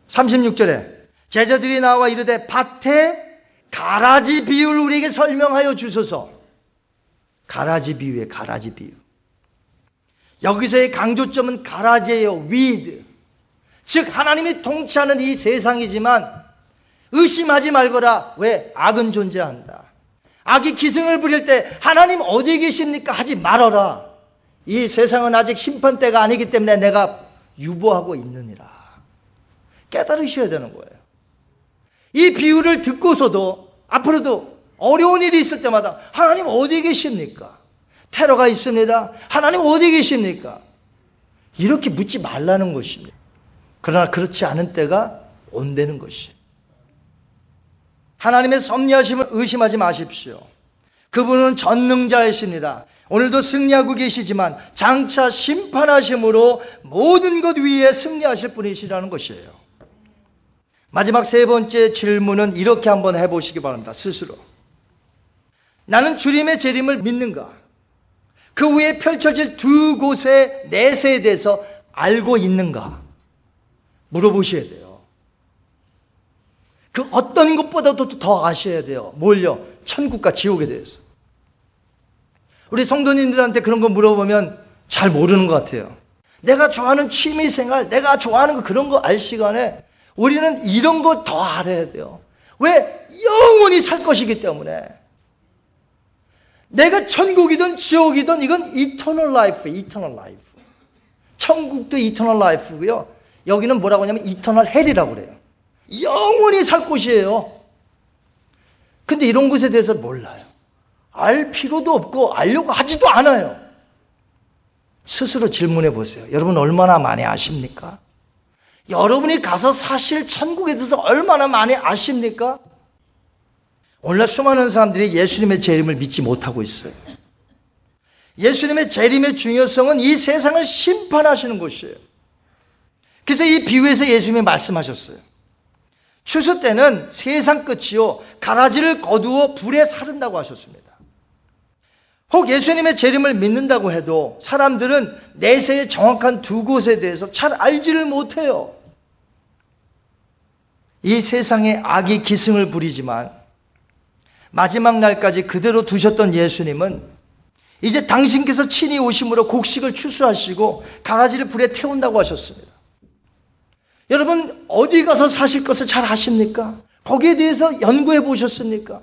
36절에 제자들이 나와 이르되 밭에 가라지 비유를 우리에게 설명하여 주소서. 가라지 비유에 가라지 비유. 여기서의 강조점은 가라지예요. Weed. 즉 하나님이 통치하는 이 세상이지만 의심하지 말거라. 왜? 악은 존재한다. 악이 기승을 부릴 때 하나님 어디 계십니까? 하지 말어라. 이 세상은 아직 심판 때가 아니기 때문에 내가 유보하고 있느니라. 깨달으셔야 되는 거예요. 이 비유를 듣고서도 앞으로도 어려운 일이 있을 때마다 하나님 어디 계십니까? 테러가 있습니다. 하나님 어디 계십니까? 이렇게 묻지 말라는 것입니다. 그러나 그렇지 않은 때가 온다는 것이. 하나님의 섭리하심을 의심하지 마십시오. 그분은 전능자이십니다. 오늘도 승리하고 계시지만 장차 심판하심으로 모든 것 위에 승리하실 분이시라는 것이에요. 마지막 세 번째 질문은 이렇게 한번 해보시기 바랍니다. 스스로. 나는 주님의 재림을 믿는가? 그 후에 펼쳐질 두 곳의 내세에 대해서 알고 있는가? 물어보셔야 돼요. 그 어떤 것보다도 더 아셔야 돼요. 뭘요? 천국과 지옥에 대해서. 우리 성도님들한테 그런 거 물어보면 잘 모르는 것 같아요. 내가 좋아하는 취미 생활, 내가 좋아하는 거 그런 거 알 시간에 우리는 이런 거 더 알아야 돼요. 왜? 영원히 살 것이기 때문에. 내가 천국이든 지옥이든 이건 eternal life, eternal life. 천국도 eternal life고요. 여기는 뭐라고 하냐면 eternal hell이라고 그래요. 영원히 살 곳이에요. 근데 이런 것에 대해서 몰라요. 알 필요도 없고 알려고 하지도 않아요. 스스로 질문해 보세요. 여러분 얼마나 많이 아십니까? 여러분이 가서 사실 천국에 대해서 얼마나 많이 아십니까? 오늘날 수많은 사람들이 예수님의 재림을 믿지 못하고 있어요. 예수님의 재림의 중요성은 이 세상을 심판하시는 것이에요. 그래서 이 비유에서 예수님이 말씀하셨어요. 추수 때는 세상 끝이요 가라지를 거두어 불에 사른다고 하셨습니다. 혹 예수님의 재림을 믿는다고 해도 사람들은 내세의 정확한 두 곳에 대해서 잘 알지를 못해요. 이 세상에 악이 기승을 부리지만 마지막 날까지 그대로 두셨던 예수님은 이제 당신께서 친히 오심으로 곡식을 추수하시고 강아지를 불에 태운다고 하셨습니다. 여러분 어디 가서 사실 것을 잘 아십니까? 거기에 대해서 연구해 보셨습니까?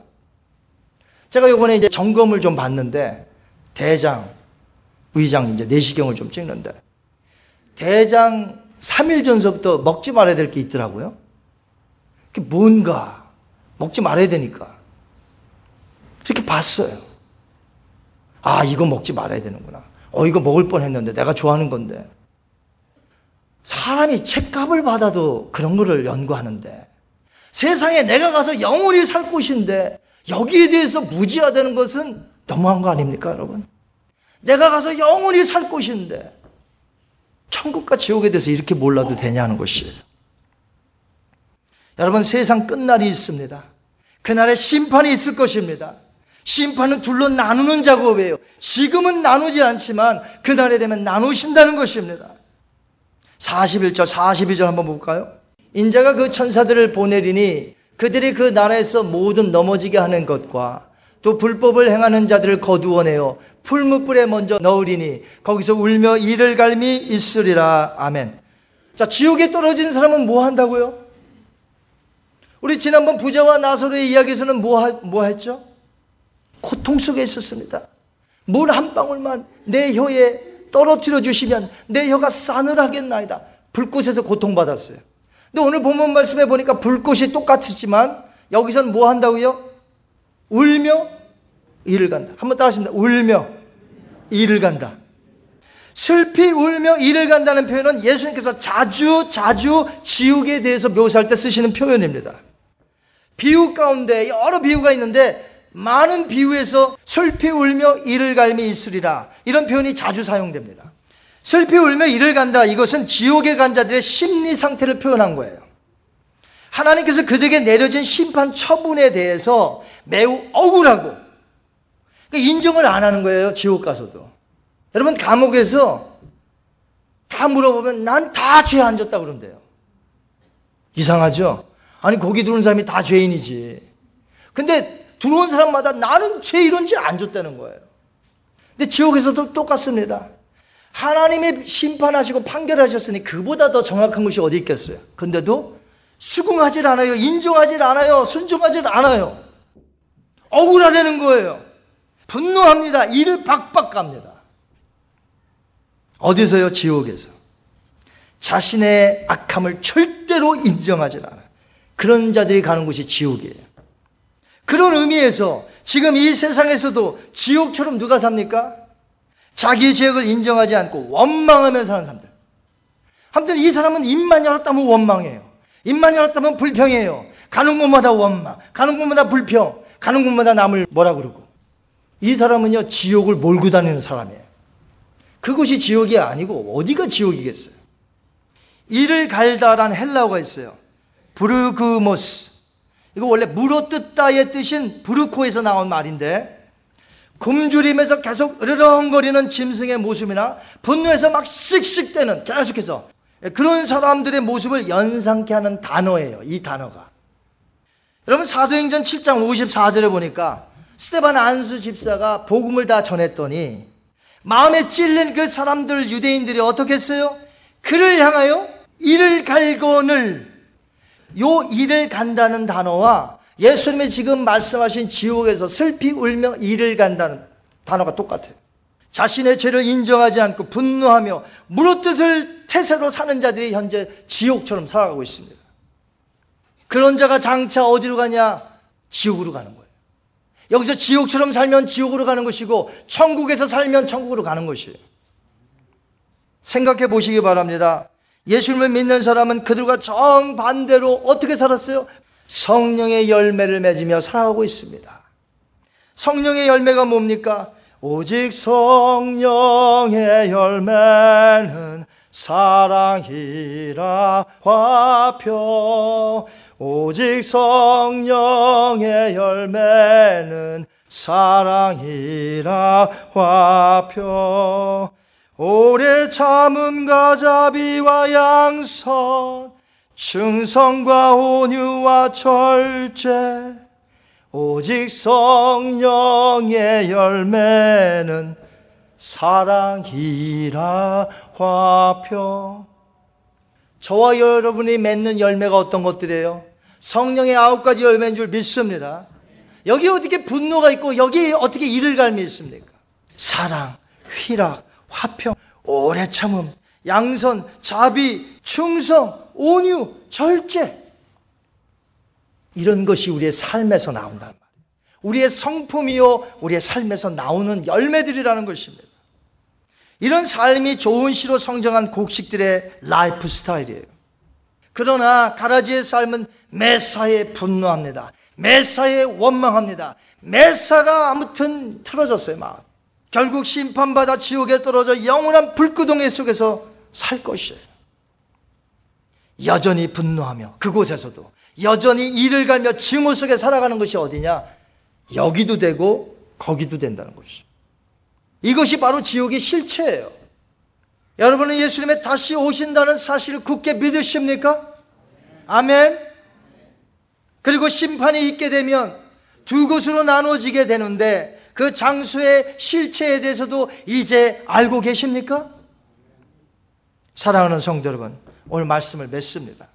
제가 요번에 이제 점검을 좀 봤는데 대장, 의장 이제 내시경을 좀 찍는데 대장 3일 전서부터 먹지 말아야 될 게 있더라고요. 그게 뭔가 먹지 말아야 되니까 이렇게 봤어요. 아 이거 먹지 말아야 되는구나. 어 이거 먹을 뻔 했는데 내가 좋아하는 건데 사람이 책값을 받아도 그런 거를 연구하는데 세상에 내가 가서 영원히 살 곳인데 여기에 대해서 무지하다는 것은 너무한 거 아닙니까, 여러분? 내가 가서 영원히 살 곳인데 천국과 지옥에 대해서 이렇게 몰라도 되냐는 것이에요. 여러분 세상 끝날이 있습니다. 그날에 심판이 있을 것입니다. 심판은 둘로 나누는 작업이에요. 지금은 나누지 않지만 그날에 되면 나누신다는 것입니다. 41절, 42절 한번 볼까요? 인자가 그 천사들을 보내리니 그들이 그 나라에서 모든 넘어지게 하는 것과 또 불법을 행하는 자들을 거두어내어 풀무불에 먼저 넣으리니 거기서 울며 이를 갈미 있으리라. 아멘. 자, 지옥에 떨어진 사람은 뭐 한다고요? 우리 지난번 부자와 나사로의 이야기에서는 뭐, 하, 뭐 했죠? 고통 속에 있었습니다. 물 한 방울만 내 혀에 떨어뜨려 주시면 내 혀가 싸늘하겠나이다. 불꽃에서 고통받았어요. 근데 오늘 본문 말씀에 보니까 불꽃이 똑같지만 여기선 뭐 한다고요? 울며 이를 간다. 한번 따라하십니다. 울며 이를 간다. 슬피 울며 이를 간다는 표현은 예수님께서 자주 자주 지옥에 대해서 묘사할 때 쓰시는 표현입니다. 비유 가운데 여러 비유가 있는데 많은 비유에서 슬피 울며 이를 갈미 있으리라 이런 표현이 자주 사용됩니다. 슬피 울며 이를 간다 이것은 지옥에 간 자들의 심리 상태를 표현한 거예요. 하나님께서 그들에게 내려진 심판 처분에 대해서 매우 억울하고 그러니까 인정을 안 하는 거예요. 지옥 가서도. 여러분 감옥에서 다 물어보면 난 다 죄 안 졌다 그런대요. 이상하죠? 아니 거기 들어온 사람이 다 죄인이지. 근데 들어온 사람마다 나는 죄 이런지 안 줬다는 거예요. 근데 지옥에서도 똑같습니다. 하나님의 심판하시고 판결하셨으니 그보다 더 정확한 것이 어디 있겠어요. 근데도 수긍하질 않아요. 인정하질 않아요. 순종하질 않아요. 억울하다는 거예요. 분노합니다. 이를 박박 갑니다. 어디서요? 지옥에서. 자신의 악함을 절대로 인정하지 않아요. 그런 자들이 가는 곳이 지옥이에요. 그런 의미에서 지금 이 세상에서도 지옥처럼 누가 삽니까? 자기 죄악을 인정하지 않고 원망하며 사는 사람들. 아무튼 이 사람은 입만 열었다면 원망해요. 입만 열었다면 불평해요. 가는 곳마다 원망, 가는 곳마다 불평, 가는 곳마다 남을 뭐라 그러고. 이 사람은요, 지옥을 몰고 다니는 사람이에요. 그것이 지옥이 아니고 어디가 지옥이겠어요? 이를 갈다라는 헬라어가 있어요. 브르그모스. 이거 원래 물어뜯다의 뜻인 브르코에서 나온 말인데 굶주림에서 계속 으르렁거리는 짐승의 모습이나 분노해서 막 씩씩대는 계속해서 그런 사람들의 모습을 연상케 하는 단어예요. 이 단어가. 여러분 사도행전 7장 54절에 보니까 스테반 안수 집사가 복음을 다 전했더니 마음에 찔린 그 사람들 유대인들이 어떻게 했어요? 그를 향하여 이를 갈거늘 요 이를 간다는 단어와 예수님이 지금 말씀하신 지옥에서 슬피 울며 이를 간다는 단어가 똑같아요. 자신의 죄를 인정하지 않고 분노하며 무릇뜻을 태세로 사는 자들이 현재 지옥처럼 살아가고 있습니다. 그런 자가 장차 어디로 가냐? 지옥으로 가는 거예요. 여기서 지옥처럼 살면 지옥으로 가는 것이고 천국에서 살면 천국으로 가는 것이에요. 생각해 보시기 바랍니다. 예수님을 믿는 사람은 그들과 정반대로 어떻게 살았어요? 성령의 열매를 맺으며 살아가고 있습니다. 성령의 열매가 뭡니까? 오직 성령의 열매는 사랑이라 화표 오직 성령의 열매는 사랑이라 화표 오래 참음과 자비와 양선 충성과 온유와 절제 오직 성령의 열매는 사랑이라 화표 저와 여러분이 맺는 열매가 어떤 것들이에요? 성령의 아홉 가지 열매인 줄 믿습니다. 여기 어떻게 분노가 있고 여기 어떻게 이를 갈미 있습니까? 사랑, 휘락, 화평, 오래 참음, 양선, 자비, 충성, 온유, 절제. 이런 것이 우리의 삶에서 나온단 말이에요. 우리의 성품이요, 우리의 삶에서 나오는 열매들이라는 것입니다. 이런 삶이 좋은 시로 성장한 곡식들의 라이프 스타일이에요. 그러나 가라지의 삶은 매사에 분노합니다. 매사에 원망합니다. 매사가 아무튼 틀어졌어요, 마음. 결국 심판받아 지옥에 떨어져 영원한 불구덩이 속에서 살 것이에요. 여전히 분노하며 그곳에서도 여전히 이를 갈며 증오 속에 살아가는 것이 어디냐? 여기도 되고 거기도 된다는 것이죠. 이것이 바로 지옥의 실체예요. 여러분은 예수님의 다시 오신다는 사실을 굳게 믿으십니까? 아멘. 그리고 심판이 있게 되면 두 곳으로 나눠지게 되는데 그 장소의 실체에 대해서도 이제 알고 계십니까? 사랑하는 성도 여러분, 오늘 말씀을 맺습니다.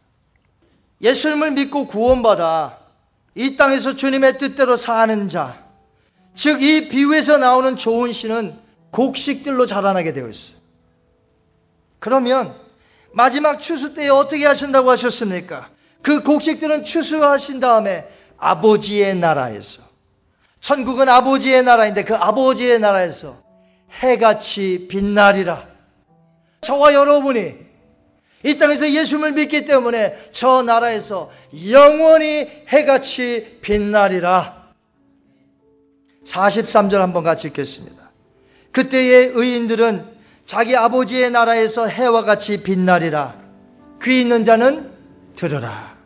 예수님을 믿고 구원받아 이 땅에서 주님의 뜻대로 사는 자, 즉 이 비유에서 나오는 좋은 씨는 곡식들로 자라나게 되어 있어요. 그러면 마지막 추수 때에 어떻게 하신다고 하셨습니까? 그 곡식들은 추수하신 다음에 아버지의 나라에서 천국은 아버지의 나라인데 그 아버지의 나라에서 해같이 빛나리라. 저와 여러분이 이 땅에서 예수님을 믿기 때문에 저 나라에서 영원히 해같이 빛나리라. 43절 한번 같이 읽겠습니다. 그때의 의인들은 자기 아버지의 나라에서 해와 같이 빛나리라. 귀 있는 자는 들으라.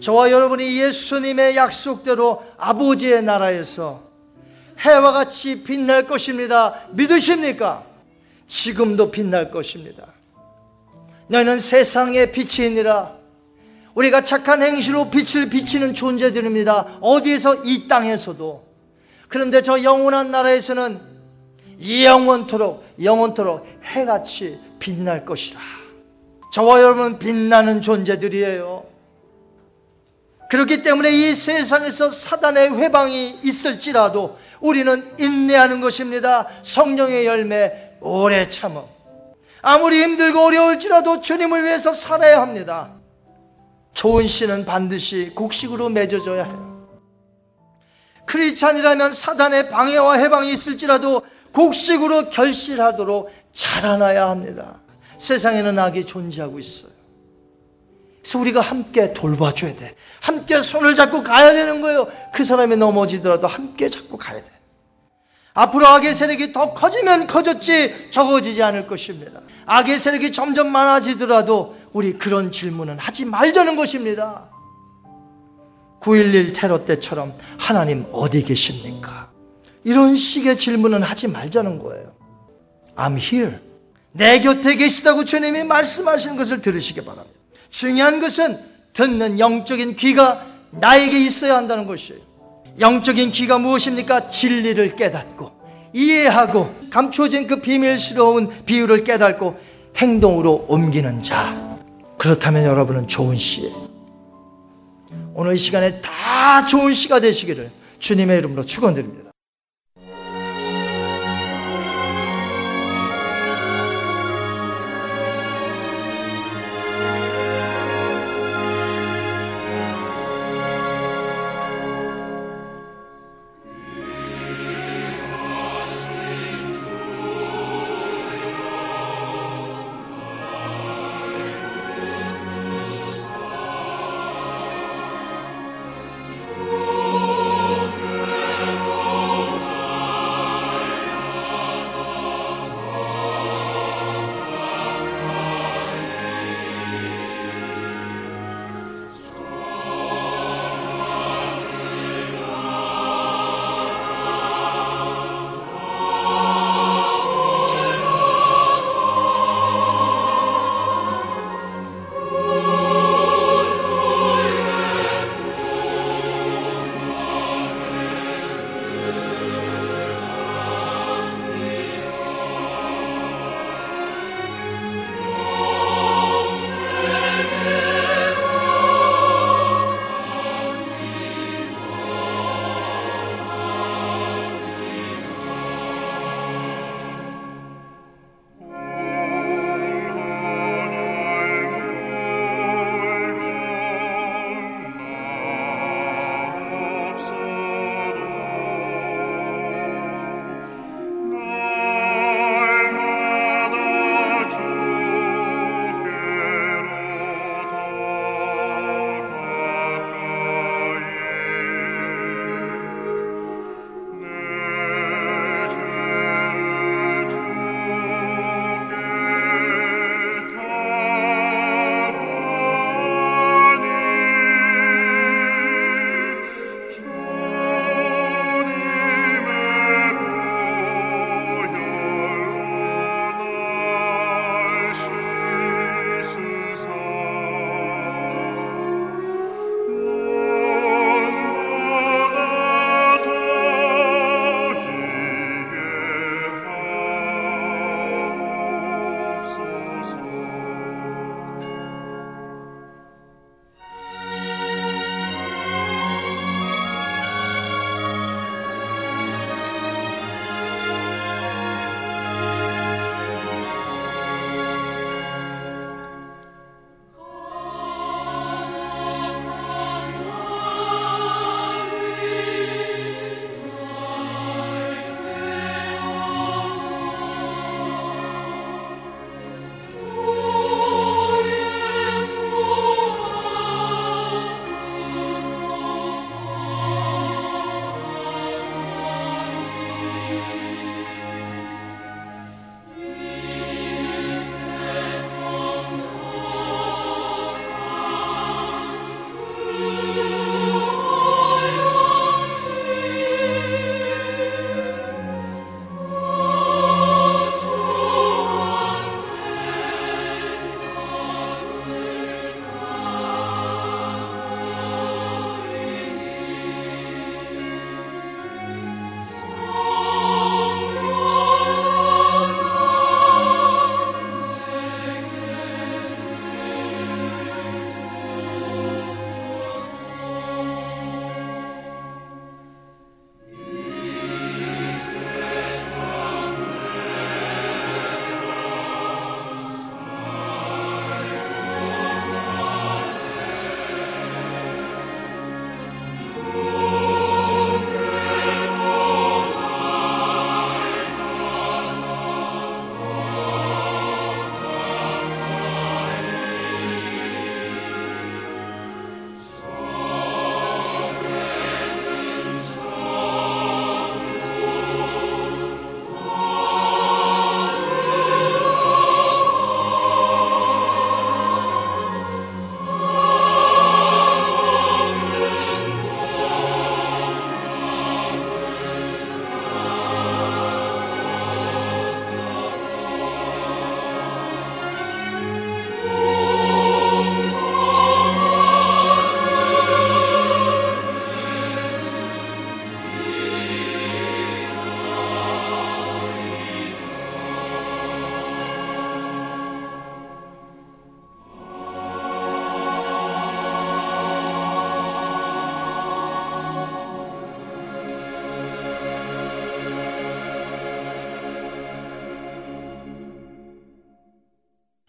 저와 여러분이 예수님의 약속대로 아버지의 나라에서 해와 같이 빛날 것입니다. 믿으십니까? 지금도 빛날 것입니다. 너희는 세상의 빛이니라. 우리가 착한 행실로 빛을 비치는 존재들입니다. 어디에서 이 땅에서도. 그런데 저 영원한 나라에서는 영원토록 영원토록 해같이 빛날 것이라. 저와 여러분 빛나는 존재들이에요. 그렇기 때문에 이 세상에서 사단의 회방이 있을지라도 우리는 인내하는 것입니다. 성령의 열매 오래 참음. 아무리 힘들고 어려울지라도 주님을 위해서 살아야 합니다. 좋은 씨는 반드시 곡식으로 맺어져야 해요. 크리스찬이라면 사단의 방해와 해방이 있을지라도 곡식으로 결실하도록 자라나야 합니다. 세상에는 악이 존재하고 있어요. 그래서 우리가 함께 돌봐줘야 돼. 함께 손을 잡고 가야 되는 거예요. 그 사람이 넘어지더라도 함께 잡고 가야 돼. 앞으로 악의 세력이 더 커지면 커졌지 적어지지 않을 것입니다. 악의 세력이 점점 많아지더라도 우리 그런 질문은 하지 말자는 것입니다. 9.11 테러 때처럼 하나님 어디 계십니까? 이런 식의 질문은 하지 말자는 거예요. I'm here. 내 곁에 계시다고 주님이 말씀하시는 것을 들으시기 바랍니다. 중요한 것은 듣는 영적인 귀가 나에게 있어야 한다는 것이에요. 영적인 귀가 무엇입니까? 진리를 깨닫고 이해하고 감추어진 그 비밀스러운 비유를 깨닫고 행동으로 옮기는 자. 그렇다면 여러분은 좋은 시예요. 오늘 이 시간에 다 좋은 시가 되시기를 주님의 이름으로 축원드립니다.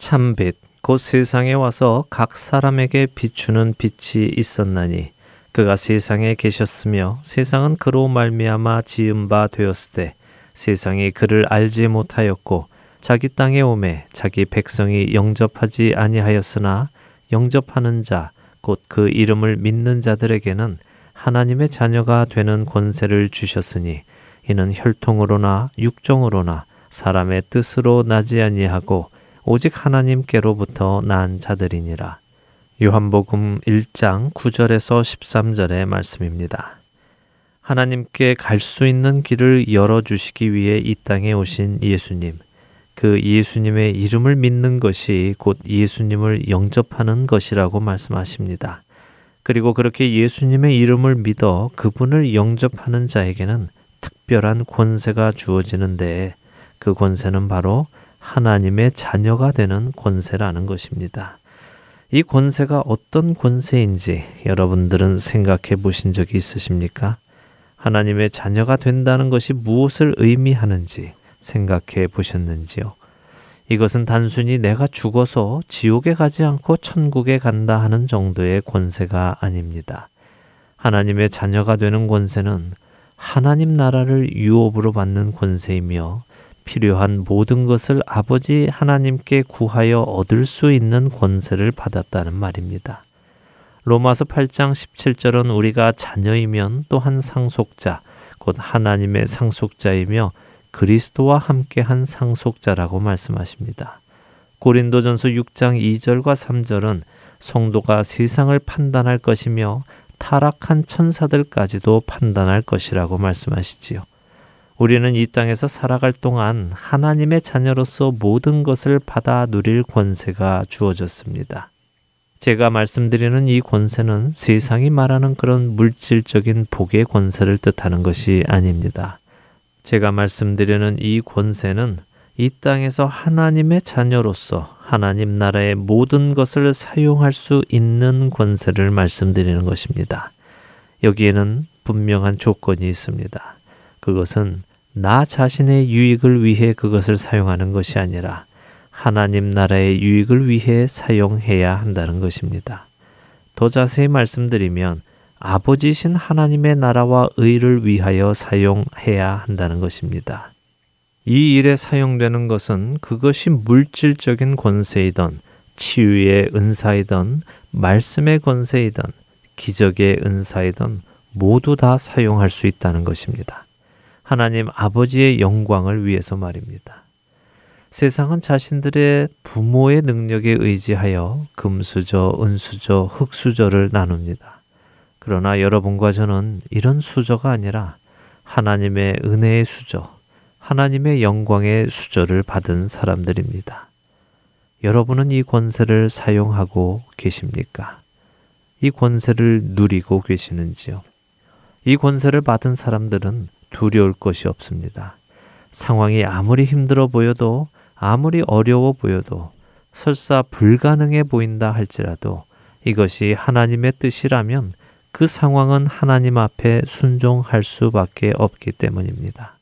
참빛 곧 세상에 와서 각 사람에게 비추는 빛이 있었나니 그가 세상에 계셨으며 세상은 그로 말미암아 지은 바 되었으되 세상이 그를 알지 못하였고 자기 땅에 오매 자기 백성이 영접하지 아니하였으나 영접하는 자 곧 그 이름을 믿는 자들에게는 하나님의 자녀가 되는 권세를 주셨으니 이는 혈통으로나 육정으로나 사람의 뜻으로 나지 아니하고 오직 하나님께로부터 난 자들이니라. 요한복음 1장 9절에서 13절의 말씀입니다. 하나님께 갈 수 있는 길을 열어주시기 위해 이 땅에 오신 예수님. 그 예수님의 이름을 믿는 것이 곧 예수님을 영접하는 것이라고 말씀하십니다. 그리고 그렇게 예수님의 이름을 믿어 그분을 영접하는 자에게는 특별한 권세가 주어지는데 그 권세는 바로 하나님의 자녀가 되는 권세라는 것입니다. 이 권세가 어떤 권세인지 여러분들은 생각해 보신 적이 있으십니까? 하나님의 자녀가 된다는 것이 무엇을 의미하는지 생각해 보셨는지요? 이것은 단순히 내가 죽어서 지옥에 가지 않고 천국에 간다 하는 정도의 권세가 아닙니다. 하나님의 자녀가 되는 권세는 하나님 나라를 유업으로 받는 권세이며 필요한 모든 것을 아버지 하나님께 구하여 얻을 수 있는 권세를 받았다는 말입니다. 로마서 8장 17절은 우리가 자녀이면 또한 상속자, 곧 하나님의 상속자이며 그리스도와 함께한 상속자라고 말씀하십니다. 고린도전서 6장 2절과 3절은 성도가 세상을 판단할 것이며 타락한 천사들까지도 판단할 것이라고 말씀하시지요. 우리는 이 땅에서 살아갈 동안 하나님의 자녀로서 모든 것을 받아 누릴 권세가 주어졌습니다. 제가 말씀드리는 이 권세는 세상이 말하는 그런 물질적인 복의 권세를 뜻하는 것이 아닙니다. 제가 말씀드리는 이 권세는 이 땅에서 하나님의 자녀로서 하나님 나라의 모든 것을 사용할 수 있는 권세를 말씀드리는 것입니다. 여기에는 분명한 조건이 있습니다. 그것은 나 자신의 유익을 위해 그것을 사용하는 것이 아니라 하나님 나라의 유익을 위해 사용해야 한다는 것입니다. 더 자세히 말씀드리면 아버지신 하나님의 나라와 의를 위하여 사용해야 한다는 것입니다. 이 일에 사용되는 것은 그것이 물질적인 권세이던 치유의 은사이던 말씀의 권세이던 기적의 은사이던 모두 다 사용할 수 있다는 것입니다. 하나님 아버지의 영광을 위해서 말입니다. 세상은 자신들의 부모의 능력에 의지하여 금수저, 은수저, 흙수저를 나눕니다. 그러나 여러분과 저는 이런 수저가 아니라 하나님의 은혜의 수저, 하나님의 영광의 수저를 받은 사람들입니다. 여러분은 이 권세를 사용하고 계십니까? 이 권세를 누리고 계시는지요? 이 권세를 받은 사람들은 두려울 것이 없습니다. 상황이 아무리 힘들어 보여도 아무리 어려워 보여도 설사 불가능해 보인다 할지라도 이것이 하나님의 뜻이라면 그 상황은 하나님 앞에 순종할 수밖에 없기 때문입니다.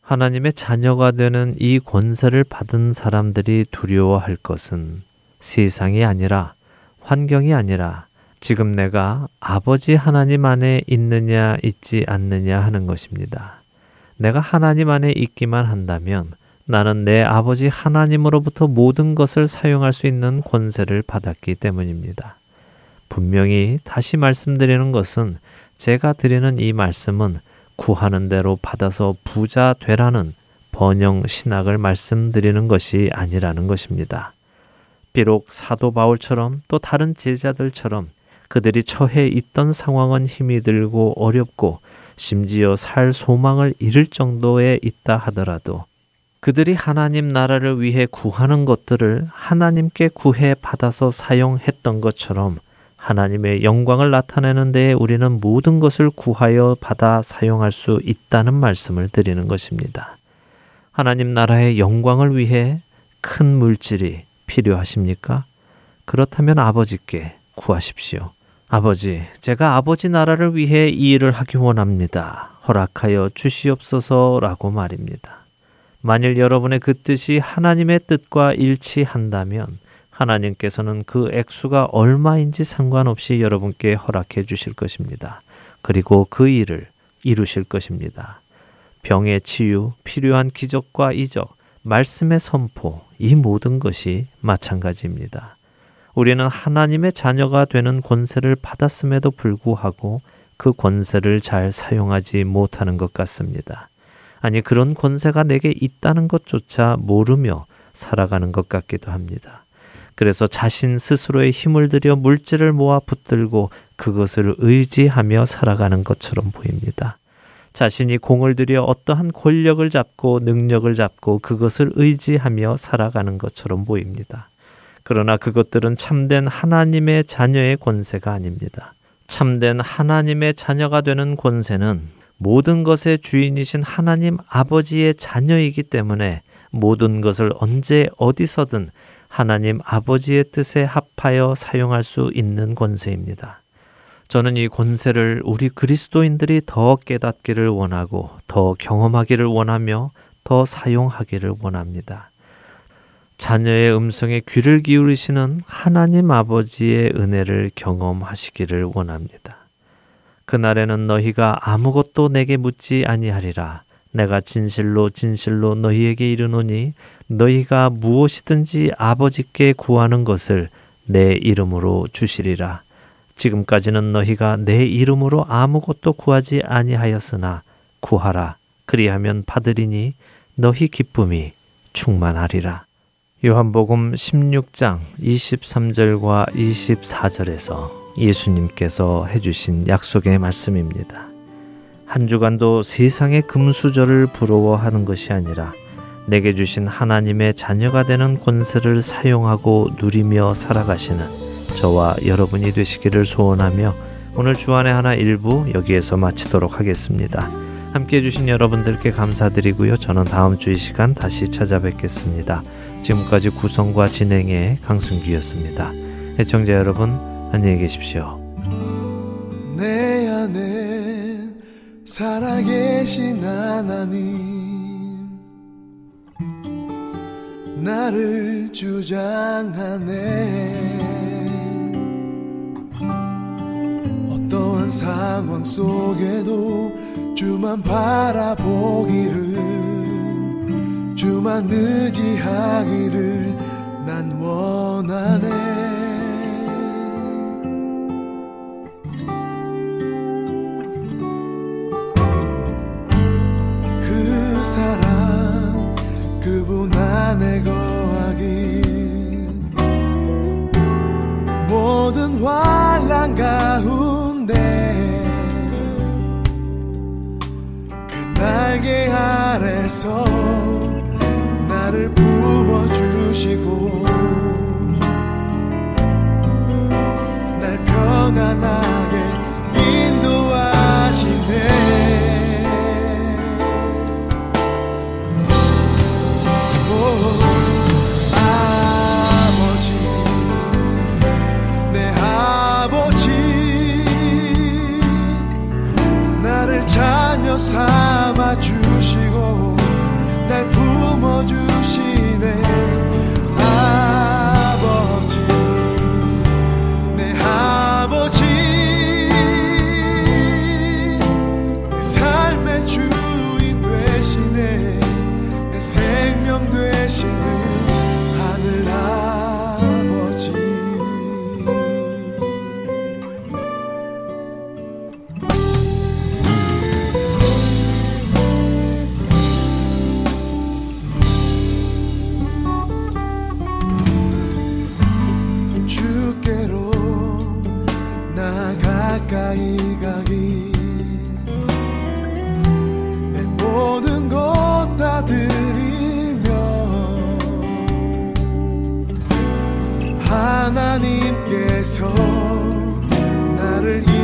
하나님의 자녀가 되는 이 권세를 받은 사람들이 두려워할 것은 세상이 아니라 환경이 아니라 지금 내가 아버지 하나님 안에 있느냐 있지 않느냐 하는 것입니다. 내가 하나님 안에 있기만 한다면 나는 내 아버지 하나님으로부터 모든 것을 사용할 수 있는 권세를 받았기 때문입니다. 분명히 다시 말씀드리는 것은 제가 드리는 이 말씀은 구하는 대로 받아서 부자 되라는 번영 신학을 말씀드리는 것이 아니라는 것입니다. 비록 사도 바울처럼 또 다른 제자들처럼 그들이 처해 있던 상황은 힘이 들고 어렵고 심지어 살 소망을 잃을 정도에 있다 하더라도 그들이 하나님 나라를 위해 구하는 것들을 하나님께 구해 받아서 사용했던 것처럼 하나님의 영광을 나타내는 데에 우리는 모든 것을 구하여 받아 사용할 수 있다는 말씀을 드리는 것입니다. 하나님 나라의 영광을 위해 큰 물질이 필요하십니까? 그렇다면 아버지께 구하십시오. 아버지, 제가 아버지 나라를 위해 이 일을 하기 원합니다. 허락하여 주시옵소서라고 말입니다. 만일 여러분의 그 뜻이 하나님의 뜻과 일치한다면 하나님께서는 그 액수가 얼마인지 상관없이 여러분께 허락해 주실 것입니다. 그리고 그 일을 이루실 것입니다. 병의 치유, 필요한 기적과 이적, 말씀의 선포, 이 모든 것이 마찬가지입니다. 우리는 하나님의 자녀가 되는 권세를 받았음에도 불구하고 그 권세를 잘 사용하지 못하는 것 같습니다. 아니, 그런 권세가 내게 있다는 것조차 모르며 살아가는 것 같기도 합니다. 그래서 자신 스스로의 힘을 들여 물질을 모아 붙들고 그것을 의지하며 살아가는 것처럼 보입니다. 자신이 공을 들여 어떠한 권력을 잡고 능력을 잡고 그것을 의지하며 살아가는 것처럼 보입니다. 그러나 그것들은 참된 하나님의 자녀의 권세가 아닙니다. 참된 하나님의 자녀가 되는 권세는 모든 것의 주인이신 하나님 아버지의 자녀이기 때문에 모든 것을 언제 어디서든 하나님 아버지의 뜻에 합하여 사용할 수 있는 권세입니다. 저는 이 권세를 우리 그리스도인들이 더 깨닫기를 원하고 더 경험하기를 원하며 더 사용하기를 원합니다. 자녀의 음성에 귀를 기울이시는 하나님 아버지의 은혜를 경험하시기를 원합니다. 그날에는 너희가 아무것도 내게 묻지 아니하리라. 내가 진실로 진실로 너희에게 이르노니 너희가 무엇이든지 아버지께 구하는 것을 내 이름으로 주시리라. 지금까지는 너희가 내 이름으로 아무것도 구하지 아니하였으나 구하라. 그리하면 받으리니 너희 기쁨이 충만하리라. 요한복음 16장 23절과 24절에서 예수님께서 해주신 약속의 말씀입니다. 한 주간도 세상의 금수저를 부러워하는 것이 아니라 내게 주신 하나님의 자녀가 되는 권세를 사용하고 누리며 살아가시는 저와 여러분이 되시기를 소원하며 오늘 주안의 하나 일부 여기에서 마치도록 하겠습니다. 함께 해주신 여러분들께 감사드리고요. 저는 다음 주 이 시간 다시 찾아뵙겠습니다. 지금까지 구성과 진행의 강승기였습니다. 애청자 여러분, 안녕히 계십시오. 내 안에 살아계신 하나님 나를 주장하네 어떠한 상황 속에도 주만 바라보기를 주만 의지하기를 난 원하네. 그 사랑 그분 안에 거하길. 모든 환란 가운데 그 날개 아래서 나를 품어주시고 날 평안하게 하나님께서 나를